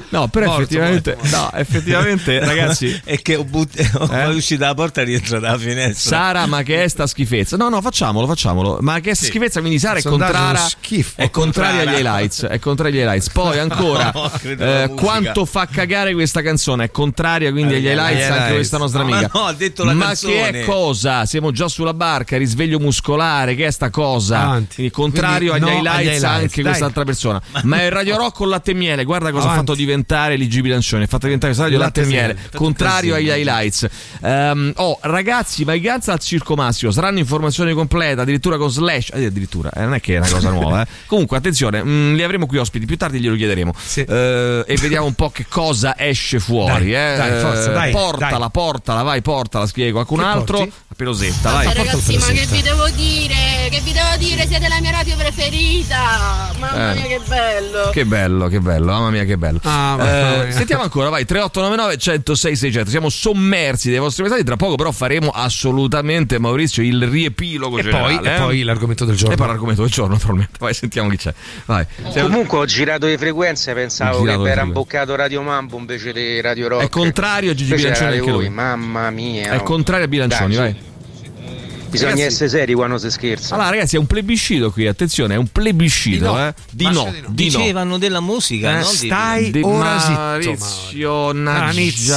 No, però Morto, effettivamente, no, effettivamente, ragazzi, è che ho, but- ho uscito dalla porta e rientro dalla finestra. Sara, ma che è sta schifezza? No, no, facciamolo, facciamolo. Ma che è sta Sì. schifezza? Quindi Sara è contraria, è contraria agli highlights. È contraria agli highlights. Poi ancora, No, eh, quanto fa cagare questa canzone? È contraria quindi agli highlights anche questa nostra Ma amica. no, ha detto la ma canzone. che è cosa? Siamo già sulla barca, risveglio muscolare, che è sta cosa? Avanti. Quindi contrario Quindi agli, no highlights agli highlights, anche dai. quest'altra persona. Ma è Radio Rock con latte e miele, guarda cosa ha Avanti. fatto diventare Ligi Bilancioni. Ha fatto diventare questa radio latte, Latte e miele, miele. contrario agli highlights. Ehm, oh, ragazzi, vacanza al Circo Massimo, saranno informazioni complete, addirittura con slash. eh, addirittura, eh, non è che è una cosa nuova. eh. Comunque, attenzione, mm, li avremo qui ospiti, più tardi glielo chiederemo. Sì. Eh, e vediamo un po' che cosa esce fuori. Dai, eh. dai, forza, Eh, dai, portala, portala, vai, portala, spiego. Qualcun Che altro? porti? Pelosetta, vai. Ragazzi, ma che vi devo dire? Che vi devo dire? Siete la mia radio preferita! Mamma Eh. mia, che bello! Che bello, che bello, mamma mia, che bello. Ah, Eh, mia. sentiamo ancora, vai 3899 106 600. Siamo sommersi dai vostri messaggi. Tra poco, però, faremo assolutamente, Maurizio, il riepilogo E generale. poi, e eh. poi l'argomento del giorno. E poi l'argomento del giorno, naturalmente. Vai, sentiamo chi c'è. Vai. Siamo- Comunque ho girato le frequenze, pensavo che era imboccato Radio Mambo invece di Radio Rock. È contrario a Gigi Invece Bilancioni anche lui. mamma mia. È contrario a Bilancioni, Dai, vai. Bisogna Ragazzi- essere seri quando si scherza. Allora, ragazzi, è un plebiscito qui, attenzione, è un plebiscito, Di no. eh. Di no, di no. di no. Dicevano della musica, Eh, no? Stai Di ora zitto,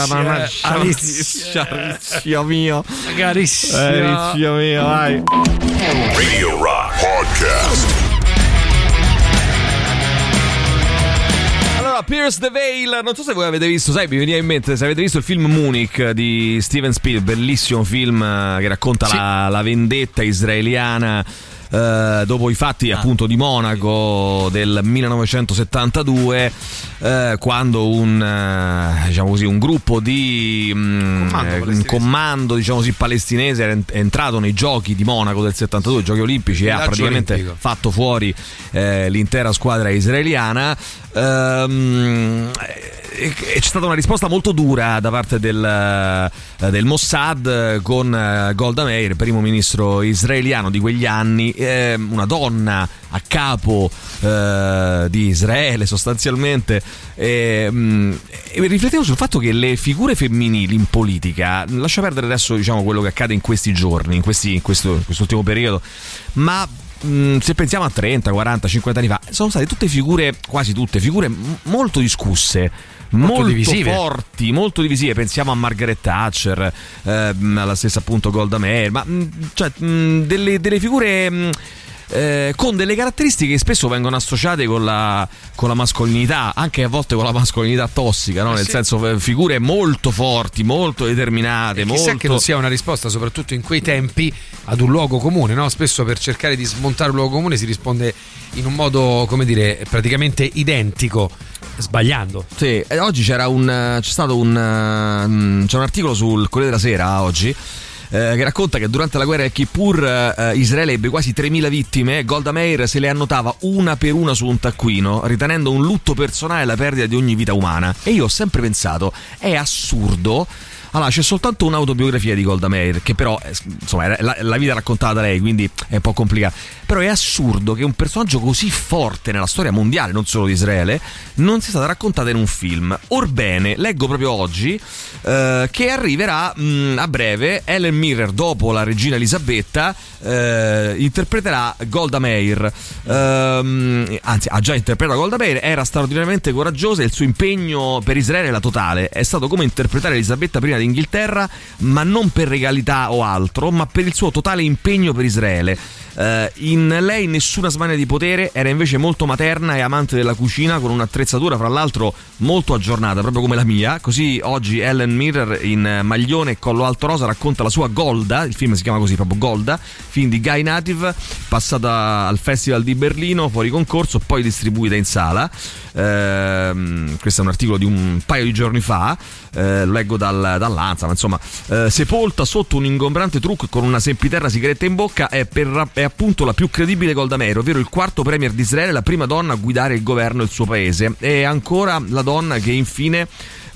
mannaggia, Anizia. Maurizio mio. Eh, Maurizio mio, vai. Radio Rock Podcast. Pierce the Veil, non so se voi avete visto, sai, mi veniva in mente, se avete visto il film Munich di Steven Spielberg, bellissimo film eh, che racconta la, la vendetta israeliana eh, dopo i fatti appunto di Monaco del 1972 eh, quando un eh, diciamo così un gruppo di mm, Comando comando diciamo così palestinese era ent- è entrato nei giochi di Monaco del 72 giochi olimpici e ha praticamente olimpico. fatto fuori l'intera squadra israeliana Ehm, e c'è stata una risposta molto dura da parte del, eh, del Mossad con eh, Golda Meir, primo ministro israeliano di quegli anni, ehm, una donna a capo eh, di Israele sostanzialmente. E, mm, e riflettevo sul fatto che le figure femminili in politica, lascia perdere adesso diciamo, quello che accade in questi giorni, in, questi, in questo, quest'ultimo periodo, ma mh, se pensiamo a 30, 40, 50 anni fa, sono state tutte figure, quasi tutte, figure molto discusse. Molto Molto, divisive. forti, molto divisive. Pensiamo a Margaret Thatcher, ehm, alla stessa appunto Golda Meir, ma mh, cioè, mh, delle, delle figure eh, con delle caratteristiche che spesso vengono associate con la, con la mascolinità, anche a volte con la mascolinità tossica, no? nel sì. senso eh, figure molto forti, molto determinate, E molto... che non sia una risposta, soprattutto in quei tempi, ad un luogo comune, no? Spesso per cercare di smontare un luogo comune si risponde in un modo, come dire, praticamente identico, sbagliando. Sì, oggi c'era un. eh, c'è stato un. eh, mm, c'è un articolo sul Corriere della Sera oggi. Eh, che racconta che durante la guerra di Kippur eh, Israele ebbe quasi 3.000 vittime Golda Meir se le annotava una per una su un taccuino, ritenendo un lutto personale la perdita di ogni vita umana. E io ho sempre pensato, è assurdo Allora, c'è soltanto un'autobiografia di Golda Meir, che però, eh, insomma, la, la vita raccontata da lei, quindi è un po' complicata. Però è assurdo che un personaggio così forte nella storia mondiale, non solo di Israele, non sia stata raccontata in un film. Orbene, leggo proprio oggi eh, che arriverà mh, a breve Ellen Mirror, dopo la regina Elisabetta, eh, interpreterà Golda Meir. Ehm, anzi, ha già interpretato Golda Meir, era straordinariamente coraggiosa e il suo impegno per Israele era totale. È stato come interpretare Elisabetta I d'Inghilterra, ma non per regalità o altro, ma per il suo totale impegno per Israele. Eh, in lei nessuna smania di potere, era invece molto materna e amante della cucina, con un'attrezzatura fra l'altro molto aggiornata, proprio come la mia. Così oggi Ellen Mirror in maglione e collo alto rosa racconta la sua Golda, il film si chiama così proprio Golda, film di Guy Native, passata al Festival di Berlino, fuori concorso, poi distribuita in sala. Ehm, questo è un articolo di un paio di giorni fa, eh, lo leggo dal, dall'Anza, ma insomma, eh, sepolta sotto un ingombrante trucco con una sempiterra sigaretta in bocca è, per, è appunto la più credibile Golda Meir, ovvero il quarto premier di Israele, la prima donna a guidare il governo del suo paese. E ancora la donna che infine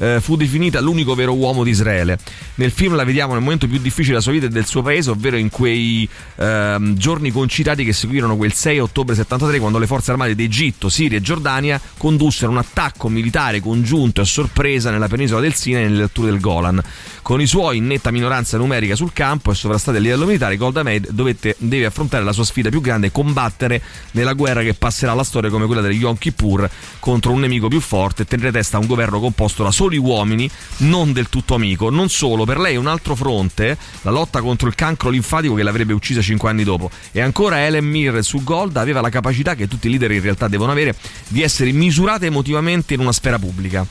eh, fu definita l'unico vero uomo di Israele. Nel film la vediamo nel momento più difficile della sua vita e del suo paese, ovvero in quei ehm, giorni concitati che seguirono quel 6 ottobre 73 quando le forze armate di Egitto, Siria e Giordania condussero un attacco militare congiunto e a sorpresa nella penisola del Sinai e nelle alture del Golan. Con i suoi in netta minoranza numerica sul campo e sovrastati a livello militare, Golda Meir dovette, deve affrontare la sua sfida più grande e combattere nella guerra che passerà alla storia come quella degli Yom Kippur contro un nemico più forte e tenere testa a un governo composto da soli uomini, non del tutto amico. Non solo, per lei un altro fronte, la lotta contro il cancro linfatico che l'avrebbe uccisa cinque anni dopo. E ancora Ellen Mir su Golda aveva la capacità che tutti i leader in realtà devono avere di essere misurata emotivamente in una sfera pubblica.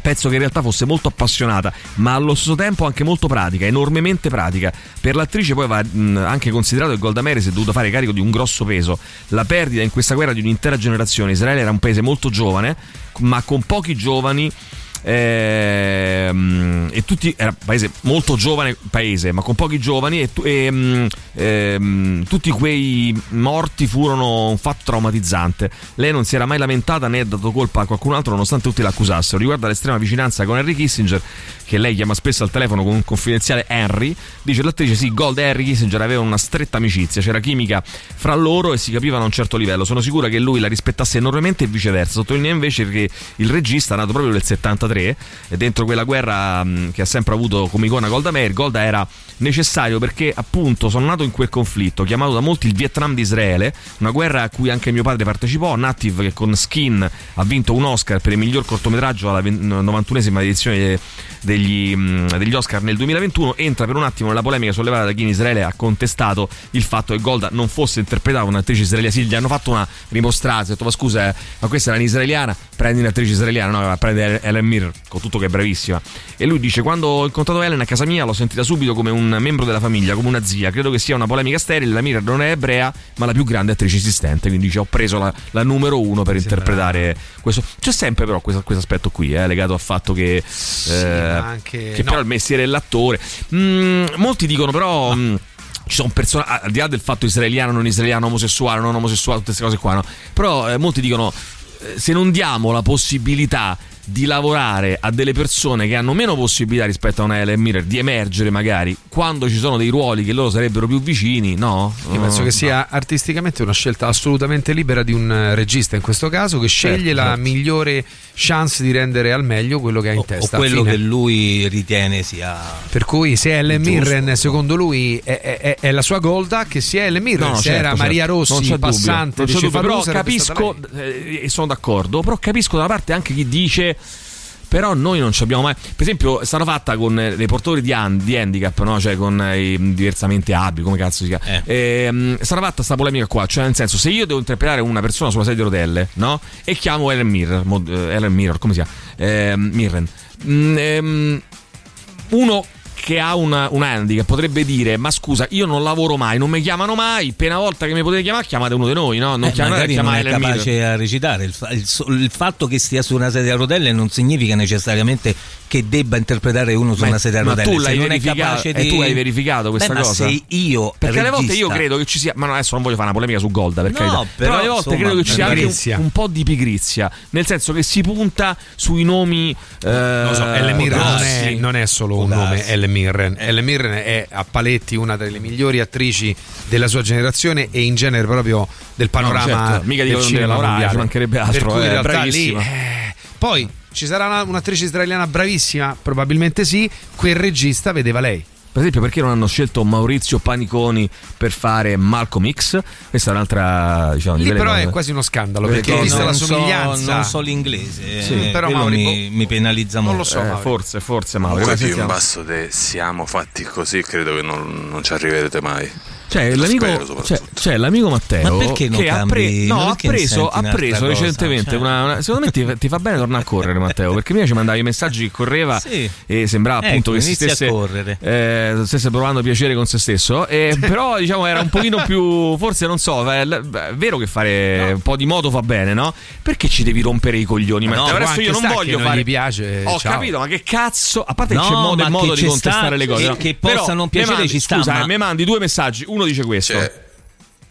Penso che in realtà fosse molto appassionata, ma allo stesso tempo anche molto pratica, enormemente pratica. Per l'attrice poi va anche considerato che Golda Meir si è dovuta fare carico di un grosso peso. La perdita in questa guerra di un'intera generazione. Israele era un paese molto giovane, ma con pochi giovani ehm, e tutti era un paese molto giovane paese ma con pochi giovani e, e, mm, ehm, tutti quei morti furono un fatto traumatizzante. Lei non si era mai lamentata né ha dato colpa a qualcun altro nonostante tutti l'accusassero. Riguardo all'estrema vicinanza con Henry Kissinger che lei chiama spesso al telefono con un confidenziale Henry dice l'attrice sì Gold e Henry Kissinger avevano una stretta amicizia c'era chimica fra loro e si capivano a un certo livello. Sono sicura che lui la rispettasse enormemente e viceversa. Sottolinea invece che il regista nato proprio nel 73 e dentro quella guerra mh, che ha sempre avuto come icona Golda Meir Golda era necessario perché appunto sono nato in quel conflitto chiamato da molti il Vietnam di Israele una guerra a cui anche mio padre partecipò Native che con Skin ha vinto un Oscar per il miglior cortometraggio alla 91esima edizione degli, mh, degli Oscar nel 2021 entra per un attimo nella polemica sollevata da chi in Israele ha contestato il fatto che Golda non fosse interpretata un'attrice israeliana. Sì gli hanno fatto una rimostranza ha detto ma scusa eh, ma questa era un'israeliana? Prendi un'attrice israeliana. No prende Ellen Mirror con tutto che è bravissima e lui dice quando ho incontrato Ellen a casa mia l'ho sentita subito come un membro della famiglia come una zia. Credo che sia una polemica sterile la Mirror non è ebrea ma la più grande attrice esistente. Quindi dice ho preso la, la numero uno per interpretare questo. C'è sempre però questo, questo aspetto qui eh, legato al fatto che, eh, anche- che no. però il mestiere dell'attore Mm, molti dicono però mm, ci sono persone, al di là del fatto israeliano, non israeliano, omosessuale, non omosessuale, tutte queste cose qua, no? Però eh, molti dicono eh, se non diamo la possibilità di lavorare a delle persone che hanno meno possibilità rispetto a una Ellen Mirror di emergere magari quando ci sono dei ruoli che loro sarebbero più vicini, no? Io penso No, che sia artisticamente una scelta assolutamente libera di un eh, regista in questo caso che sceglie Certo, la certo. migliore chance di rendere al meglio quello che ha in o testa. quello Fine. che lui ritiene sia Per cui se Giusto, Mirren secondo lui è, è- è- è la sua Golda che sia Ellen Mirren, No, se certo, era certo. Maria Non Rossi c'è passante non c'è dubbio, però capisco eh, e sono d'accordo, però capisco da una parte anche chi dice però noi non ci abbiamo mai per esempio è stata fatta con eh, dei portatori di, han- di handicap no? cioè con eh, i diversamente abili come cazzo si chiama Ehm, è stata fatta sta polemica qua cioè nel senso se io devo interpretare una persona sulla sedia a rotelle no? e chiamo Ellen Mirror mod- eh, Ellen Mirror come si chiama Ehm, Mirren Mm, ehm, uno che ha una, un handicap potrebbe dire ma scusa io non lavoro mai non mi chiamano mai appena volta che mi potete chiamare chiamate uno di noi no? non Eh, chiamate magari non è capace a recitare. Il, il il fatto che stia su una sedia a rotelle non significa necessariamente che debba interpretare uno su Ma- una sedia a ma rotelle. tu Se l'hai non è verificato- capace e di... tu hai verificato questa Beh, ma cosa? se io Perché alle volte io regista- credo che ci sia, ma no, adesso non voglio fare una polemica su Golda, per No, carità. però, alle volte insomma, credo che ci sia anche un, un po' di pigrizia, nel senso che si punta sui nomi. Eh, Non lo so, Ellen Mirren non è, darsi. non è solo un nome, darsi. Mirren. Ellen Mirren è a paletti una delle migliori attrici della sua generazione e in genere proprio del panorama No, certo, mica deve cinema lavorare, ci mancherebbe altro, Per è in realtà lì, eh, poi ci sarà una- un'attrice israeliana bravissima, probabilmente sì, quel regista vedeva lei. Per esempio, perché non hanno scelto Maurizio Paniconi per fare Malcolm X? Questa è un'altra, diciamo, di Lì però è cose. quasi uno scandalo Perché perché, vista non la so- somiglianza non so l'inglese, Sì, eh, però Mauri, mi, mi penalizza non molto. lo so, Eh, forse, forse Mauri. Comunque ma più in basso de siamo fatti così, credo che non, non ci arriverete mai. Cioè, l'amico, cioè, c'è l'amico Matteo Ma perché non che ha, cambi- no, ha preso, ha preso recentemente Cioè- una, una- Secondo me ti, ti fa bene tornare a correre, Matteo, perché prima ci mandavi i messaggi che correva Sì. e sembrava appunto Ecco, che si stesse, correre. eh, stesse provando piacere con se stesso. E, però, diciamo, era un pochino più. Forse non so, è, è vero che fare un po' di moto fa bene, no? Perché ci devi rompere i coglioni, Ma no, Matteo? può Adesso io non voglio non fare. gli piace, Ho ciao. capito, ma che cazzo? A parte che No, c'è modo e modo di contestare sta- le cose. che- no? che possa non mi piacere ci sta, Scusa, eh, mi mandi due messaggi. Uno dice questo. Cioè,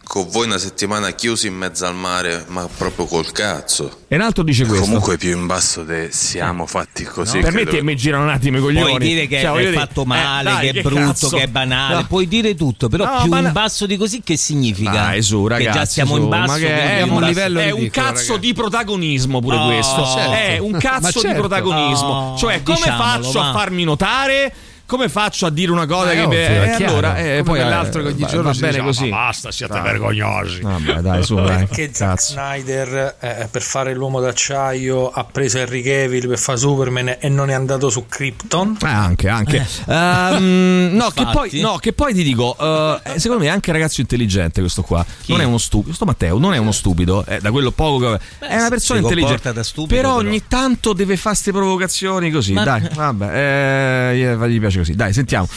con voi una settimana chiusi in mezzo al mare, ma proprio col cazzo. E un altro dice questo. Comunque più in basso de siamo fatti così. per me credo te che- mi girano un attimo i coglioni. Puoi dire che Cioè, è dire, fatto eh, male, dai, che è brutto, cazzo. che è banale, No. puoi dire tutto, però No, più ma in no- basso di così che significa? Dai, su, ragazzi. che già siamo su, in basso, che è in un basso. livello è un cazzo ragazzi. di protagonismo pure Oh, questo. certo. È un cazzo di certo. protagonismo. Oh, cioè, come diciamolo, faccio a farmi notare? Come faccio a dire una cosa è che ovvio, eh, è chiaro. allora eh, poi quell'altro eh, che ogni giorno va bene dice, così. "Ma basta, siate Dai. vergognosi. Vabbè, dai, su, dai. Perché Zack. Snyder eh, per fare l'uomo d'acciaio ha preso Henry Cavill per fare Superman e non è andato su Krypton? Eh, anche, anche. Ehm, no, che poi, no, che poi ti dico, eh, secondo me è anche un ragazzo intelligente questo qua. Non è uno stupido. Questo Matteo non è uno stupido, eh, da quello poco che. è una persona intelligente. stupido, però, però. ogni tanto deve fare queste provocazioni così. Ma- Dai, vabbè, eh, gli piace così. Dai, sentiamo.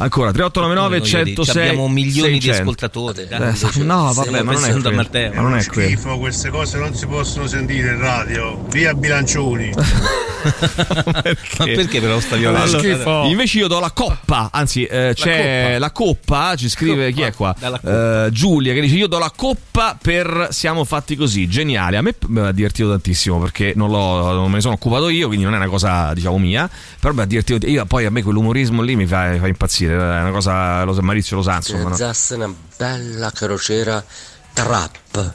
Ancora 3899 Voglio dire, 106 abbiamo milioni di 600. ascoltatori. dai, Eh, no, vabbè, ma non è quello. Matteo. Ma non è quello. Schifo, queste cose non si possono sentire in radio. Via Bilancioni. Ma perché però sta violando? Allora, invece io do la coppa, anzi eh, c'è la coppa. ci scrive chi è qua? Eh, Giulia che dice io do la coppa per Siamo fatti così, geniale. A me mi ha divertito tantissimo perché non, l'ho, non me ne sono occupato io, quindi non è una cosa diciamo mia, però mi ha divertito. Io, poi a me quell'umorismo lì mi fa, mi fa impazzire, è una cosa, lo, Maurizio lo sa insomma. no? Organizzasse una bella crociera trap.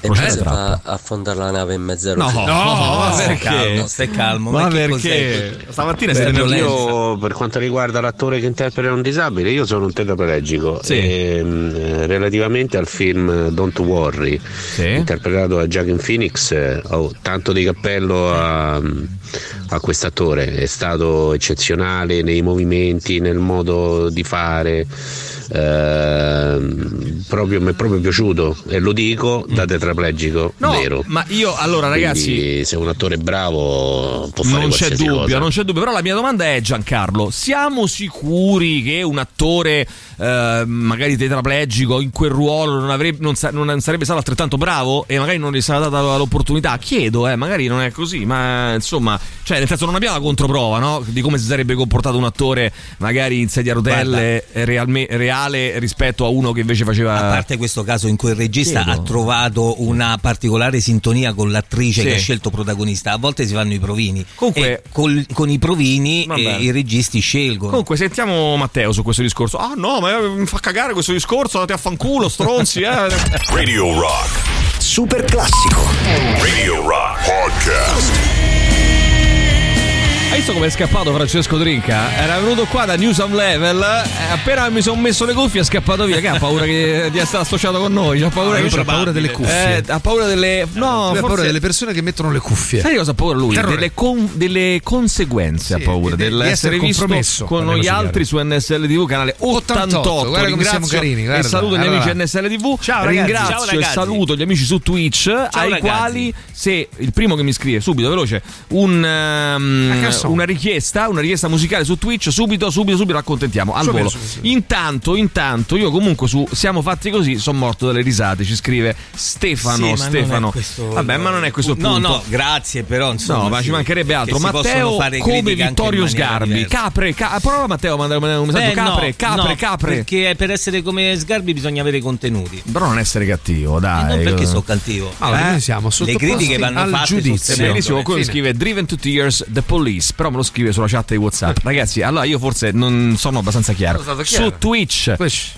E poi si fa affondare la nave in mezzo al No, no, ma stai perché? calmo, stai calmo. Ma che perché? cos'è? Stamattina no, nervosi. io- per quanto riguarda l'attore che interpreta un disabile, io sono un tetraplegico. Sì. E, mh, relativamente al film Don't Worry, interpretato da Joaquin Phoenix, eh, ho tanto di cappello a, a quest'attore. È stato eccezionale nei movimenti, nel modo di fare. Ehm, proprio, mi è proprio piaciuto e lo dico da tetraplegico No, vero. ma io allora ragazzi Quindi, se un attore è bravo può fare non c'è dubbio, cosa. non c'è dubbio. Però la mia domanda è, Giancarlo, siamo sicuri che un attore eh, magari tetraplegico in quel ruolo non, avrebbe- non sa- non sarebbe stato altrettanto bravo e magari non gli sarà data l'opportunità? Chiedo, eh, magari non è così, ma insomma, cioè nel senso non abbiamo la controprova no? di come si sarebbe comportato un attore magari in sedia a rotelle eh, realme- reale rispetto a uno che invece faceva... A parte questo caso in cui il regista Chiedo. ha trovato una particolare sintonia con l'attrice Sì. che ha scelto protagonista, a volte si fanno i provini. Comunque- E col- con i provini eh, i registi scelgono. Comunque sentiamo Matteo su questo discorso. Ah no, ma eh, mi fa cagare questo discorso, andate a fanculo, stronzi, eh. Radio Rock. Super classico. Radio Rock Podcast. Hai visto come è scappato Francesco Trinca? Era venuto qua da News on Level, eh, appena mi sono messo le cuffie è scappato via, che ha paura che- di essere associato con noi, ha paura, Ah, che- paura delle cuffie. Eh, ha paura delle... No, Lui ha paura forse- delle persone che mettono le cuffie. Sai cosa ha paura lui? Delle, con- delle conseguenze ha Sì, paura, di- di dell'essere essere visto compromesso, con chiaro. altri su NSL TV canale 88. 88, guarda come siamo carini, guarda. E saluto gli Allora. amici NSL TV. Ciao, ragazzi. Ringrazio Ciao, e saluto gli amici su Twitch ai ragazzi. quali se il primo che mi scrive subito veloce un ehm, So, una richiesta, una richiesta musicale su Twitch, subito, subito, subito accontentiamo al Subito, volo. subito, subito. Intanto, intanto, io comunque su Siamo fatti così, sono morto dalle risate, ci scrive Stefano, Sì, Stefano. questo- Vabbè, ma non è questo il No, punto. no, grazie, però insomma. No, ma ci mancherebbe altro. Matteo fare come Vittorio Sgarbi. diversa. Capre, ca- prova Matteo mandare un messaggio. Beh, capre, no, capre, no, capre. Perché per essere come Sgarbi bisogna avere contenuti. Però non essere cattivo, dai. non perché Eh, sono cattivo. Allora, Eh? noi siamo Le sottoposti critiche vanno al fatte giudizio. Bellissimo, qualcuno Fine. scrive Driven to Tears The Police, però me lo scrive sulla chat di WhatsApp. Ragazzi, allora io forse non sono abbastanza chiaro. Chiaro. Su Twitch,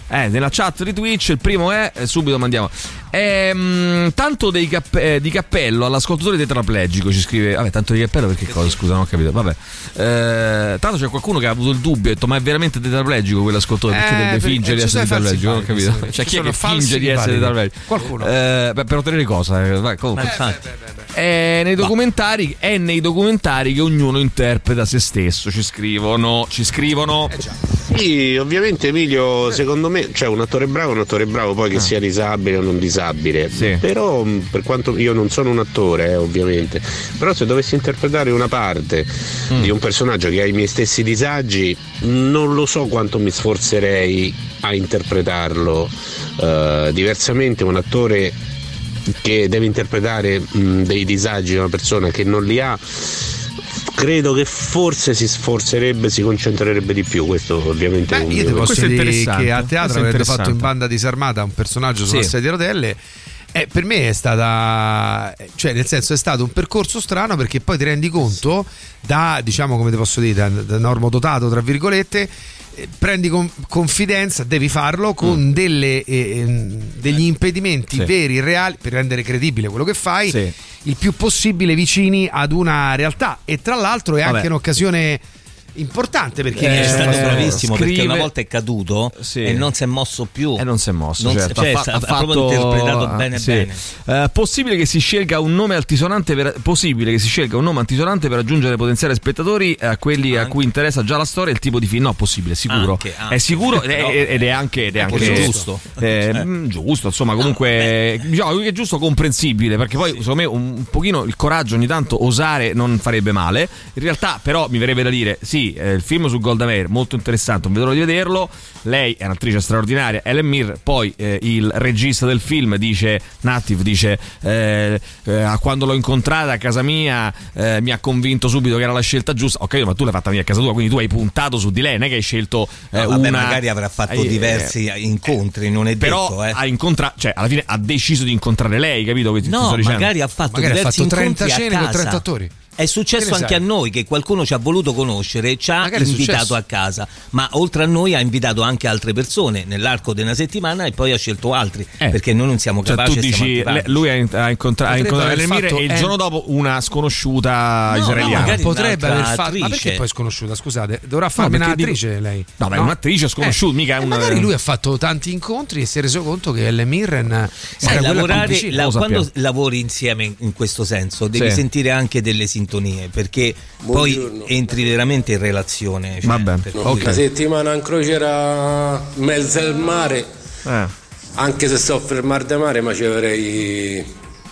eh, nella chat di Twitch, il primo è, eh, subito mandiamo. Ehm, tanto dei capp- eh, di cappello all'ascoltatore tetraplegico ci scrive. Vabbè, tanto di cappello perché cosa? Scusa, non ho capito. Vabbè. Eh, tanto c'è qualcuno che ha avuto il dubbio, ha detto: Ma è veramente tetraplegico quell'ascoltatore? Perché Eh, deve fingere eh, di essere tetraplegico? Non ho capito. simpatici, Cioè, ci chi è che finge di essere tetraplegico? Qualcuno. Eh, beh, per ottenere cosa? Eh, vai, comunque. Ma infatti. È nei, documentari, è nei documentari che ognuno interpreta se stesso. Ci scrivono, ci scrivono. Sì, ovviamente Emilio, secondo me, cioè un attore bravo è un attore bravo, poi che Ah. sia disabile o non disabile. Però, mh, per quanto io non sono un attore, eh, ovviamente, però se dovessi interpretare una parte Mm. di un personaggio che ha i miei stessi disagi, non lo so quanto mi sforzerei a interpretarlo. Eh, diversamente un attore che deve interpretare mh, dei disagi di una persona che non li ha credo che forse si sforzerebbe, si concentrerebbe di più. Questo ovviamente è un Io ti posso dire che a teatro avete fatto in banda disarmata un personaggio sulla Sì. sedia a rotelle. E per me è stata, cioè nel senso è stato un percorso strano perché poi ti rendi conto da, diciamo come ti posso dire, da, da normodotato tra virgolette, eh, prendi con- confidenza, devi farlo con delle, eh, ehm, degli impedimenti Mm. Sì. veri, reali, per rendere credibile quello che fai, Sì. il più possibile vicini ad una realtà e tra l'altro è Vabbè. anche un'occasione importante perché è riesce a stato fare- bravissimo perché scrive- una volta è caduto Sì. e non si è mosso più. E non si è mosso, Non certo. cioè, ha, fa- ha proprio interpretato bene sì. bene. Eh, possibile che si scelga un nome altisonante per, possibile che si scelga un nome altisonante per aggiungere potenziali spettatori a quelli a cui interessa già la storia e il tipo di film? No, possibile, sicuro. Anche, anche. È sicuro è, ed è anche, ed è È anche giusto. eh, mm, giusto, insomma, comunque diciamo che è giusto comprensibile, perché poi secondo me un, un pochino il coraggio ogni tanto osare non farebbe male. In realtà, però, mi verrebbe da dire: sì, eh, il film su Golda Meir molto interessante, non vedo l'ora di vederlo. Lei è un'attrice straordinaria, Ellen Mir. Poi eh, il regista del film dice: Native dice: eh, eh, quando l'ho incontrata a casa mia eh, mi ha convinto subito che era la scelta giusta. Ok, ma tu l'hai fatta via a casa tua, quindi tu hai puntato su di lei, non è che hai scelto eh, No, vabbè, una. magari avrà fatto eh, diversi incontri, non è però detto, eh. ha incontrato, cioè alla fine ha deciso di incontrare lei, capito? Che ti, ti No, sto dicendo? magari ha fatto Magari ha fatto 30 incontri a cene con casa. 30 attori. È successo anche sai? a noi che qualcuno ci ha voluto conoscere, ci ha Magari invitato a casa, ma oltre a noi ha invitato anche altre persone nell'arco di una settimana e poi ha scelto altri, perché noi non siamo Cioè, capaci dici, le- lui ha, incontra- incontrato Mir fatto e il giorno dopo una sconosciuta no, israeliana. magari potrebbe aver fatto. Ma perché attrice. poi è sconosciuta? Scusate, dovrà farmi perché un'attrice dico- lei. No, ma è un'attrice sconosciuta, mica è un- magari lui ha fatto tanti incontri e si è reso conto che Ellen Mirren Sai, era quella più lavorare, la- quando lavori insieme in, in questo senso devi Sì. sentire anche delle sintonie perché poi entri veramente in relazione. cioè, Vabbè, per cui- Una settimana in crociera in mezzo al mare, Eh. anche se so fermare da mare, ma ci avrei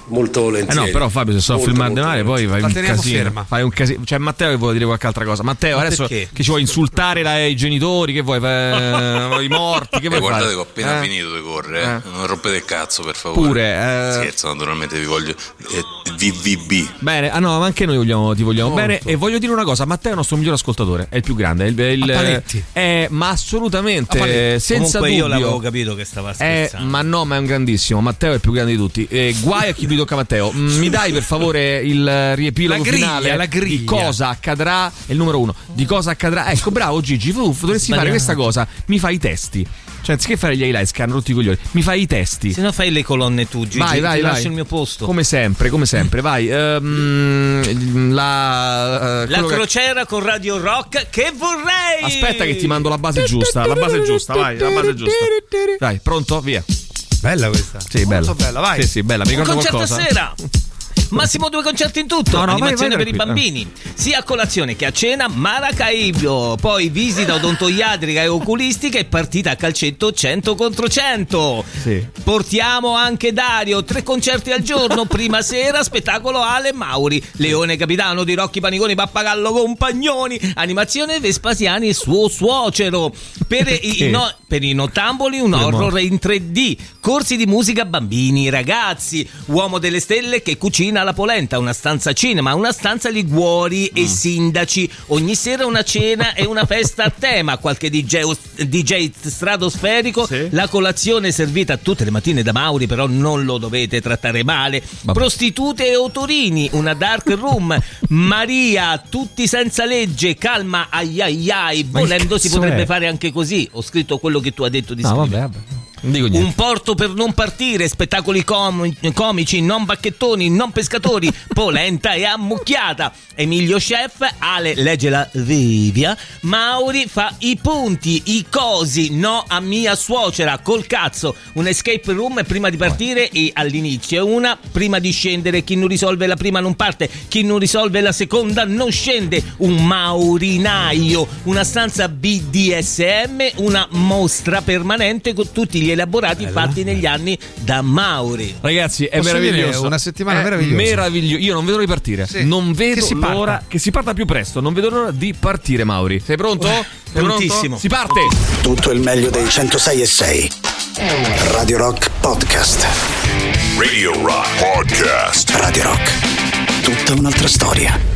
molto Eh volentieri. no, però Fabio, se so Molto, filmare di molto male, poi fai un teniamo casino. ferma. Fai un casino. Cioè, Matteo che vuole dire qualche altra cosa. Matteo, Ma adesso perché? che ci vuoi insultare la- i genitori, che vuoi? Fare, I morti, che Eh, vuoi guardate fare? che ho appena Eh? finito di correre, eh. Eh. non rompete il cazzo per favore. Pure, eh. Scherzo, naturalmente vi voglio. eh, VVB. Bene, ah no, ma anche noi vogliamo- ti vogliamo Molto. bene. E voglio dire una cosa: Matteo è il nostro miglior ascoltatore, è il più grande. È il, è il- è- ma assolutamente, senza Comunque io dubbio. l'avevo capito che stava Eh, scherzando. ma no, ma è un grandissimo. Matteo è il più grande di tutti. Eh, guai a chi mi tocca Matteo. Mm, Mi dai per favore il riepilogo La griglia, finale la griglia. di cosa accadrà? È il numero uno. Di cosa accadrà? Ecco, bravo Gigi. Tu dovresti fare questa cosa. Mi fai i testi. Cioè, anziché fare gli highlights che hanno tutti i coglioni, mi fai i testi. Se no fai le colonne tu, Gigi, Vai, vai, vai. lascio il mio posto. Come sempre, come sempre, vai. Ehm, la, eh, La quello che- crociera con Radio Rock che vorrei! Aspetta che ti mando la base giusta. La base giusta, vai, la base giusta. Vai, pronto? Via. Bella questa. Sì, bella. Molto bella, vai. Sì, sì, bella. Mi Un ricordo concerto qualcosa. stasera! Massimo due concerti in tutto, No, no, vai, animazione vai per i bambini, sia a colazione che a cena, Maracaibo, poi visita odontoiatrica e oculistica e partita a calcetto 100 contro 100. Sì. Portiamo anche Dario, tre concerti al giorno, prima sera spettacolo Ale Mauri, Leone Capitano di Rocchi Paniconi, Pappagallo Compagnoni, animazione Vespasiani e suo suocero. Per i, i no- per i nottamboli un horror in 3D, corsi di musica bambini, ragazzi, uomo delle stelle che cucina la polenta, una stanza cinema, una stanza liguori Mm. e sindaci, ogni sera una cena e una festa a tema, qualche DJ, DJ stratosferico, la colazione servita tutte le mattine da Mauri, però non lo dovete trattare male, prostitute e autorini, una dark room, Maria, tutti senza legge, calma, ai ai ai, volendo si potrebbe è? fare anche così, ho scritto quello che tu hai detto di No, scrivere. vabbè, vabbè. Un porto per non partire, spettacoli com- comici, non bacchettoni, non pescatori, polenta e ammucchiata. Emilio Chef, Ale legge la Vivia, Mauri fa i punti, i cosi, no a mia suocera, col cazzo. Un escape room prima di partire e all'inizio, una prima di scendere. Chi non risolve la prima non parte, chi non risolve la seconda non scende. Un maurinaio, una stanza BDSM, una mostra permanente con tutti gli elaborati fatti negli anni da Mauri. Ragazzi, è Posso dire, meraviglioso. una settimana È meravigliosa. meraviglio- Io non vedo l'ora di partire. Sì. Non vedo Che l'ora che si parta più presto. Non vedo l'ora di partire, Mauri. Sei pronto? Sei pronto? prontissimo. Si parte. Tutto il meglio dei 106 e 6. Radio Rock Podcast. Radio Rock Podcast. Radio Rock. Tutta un'altra storia.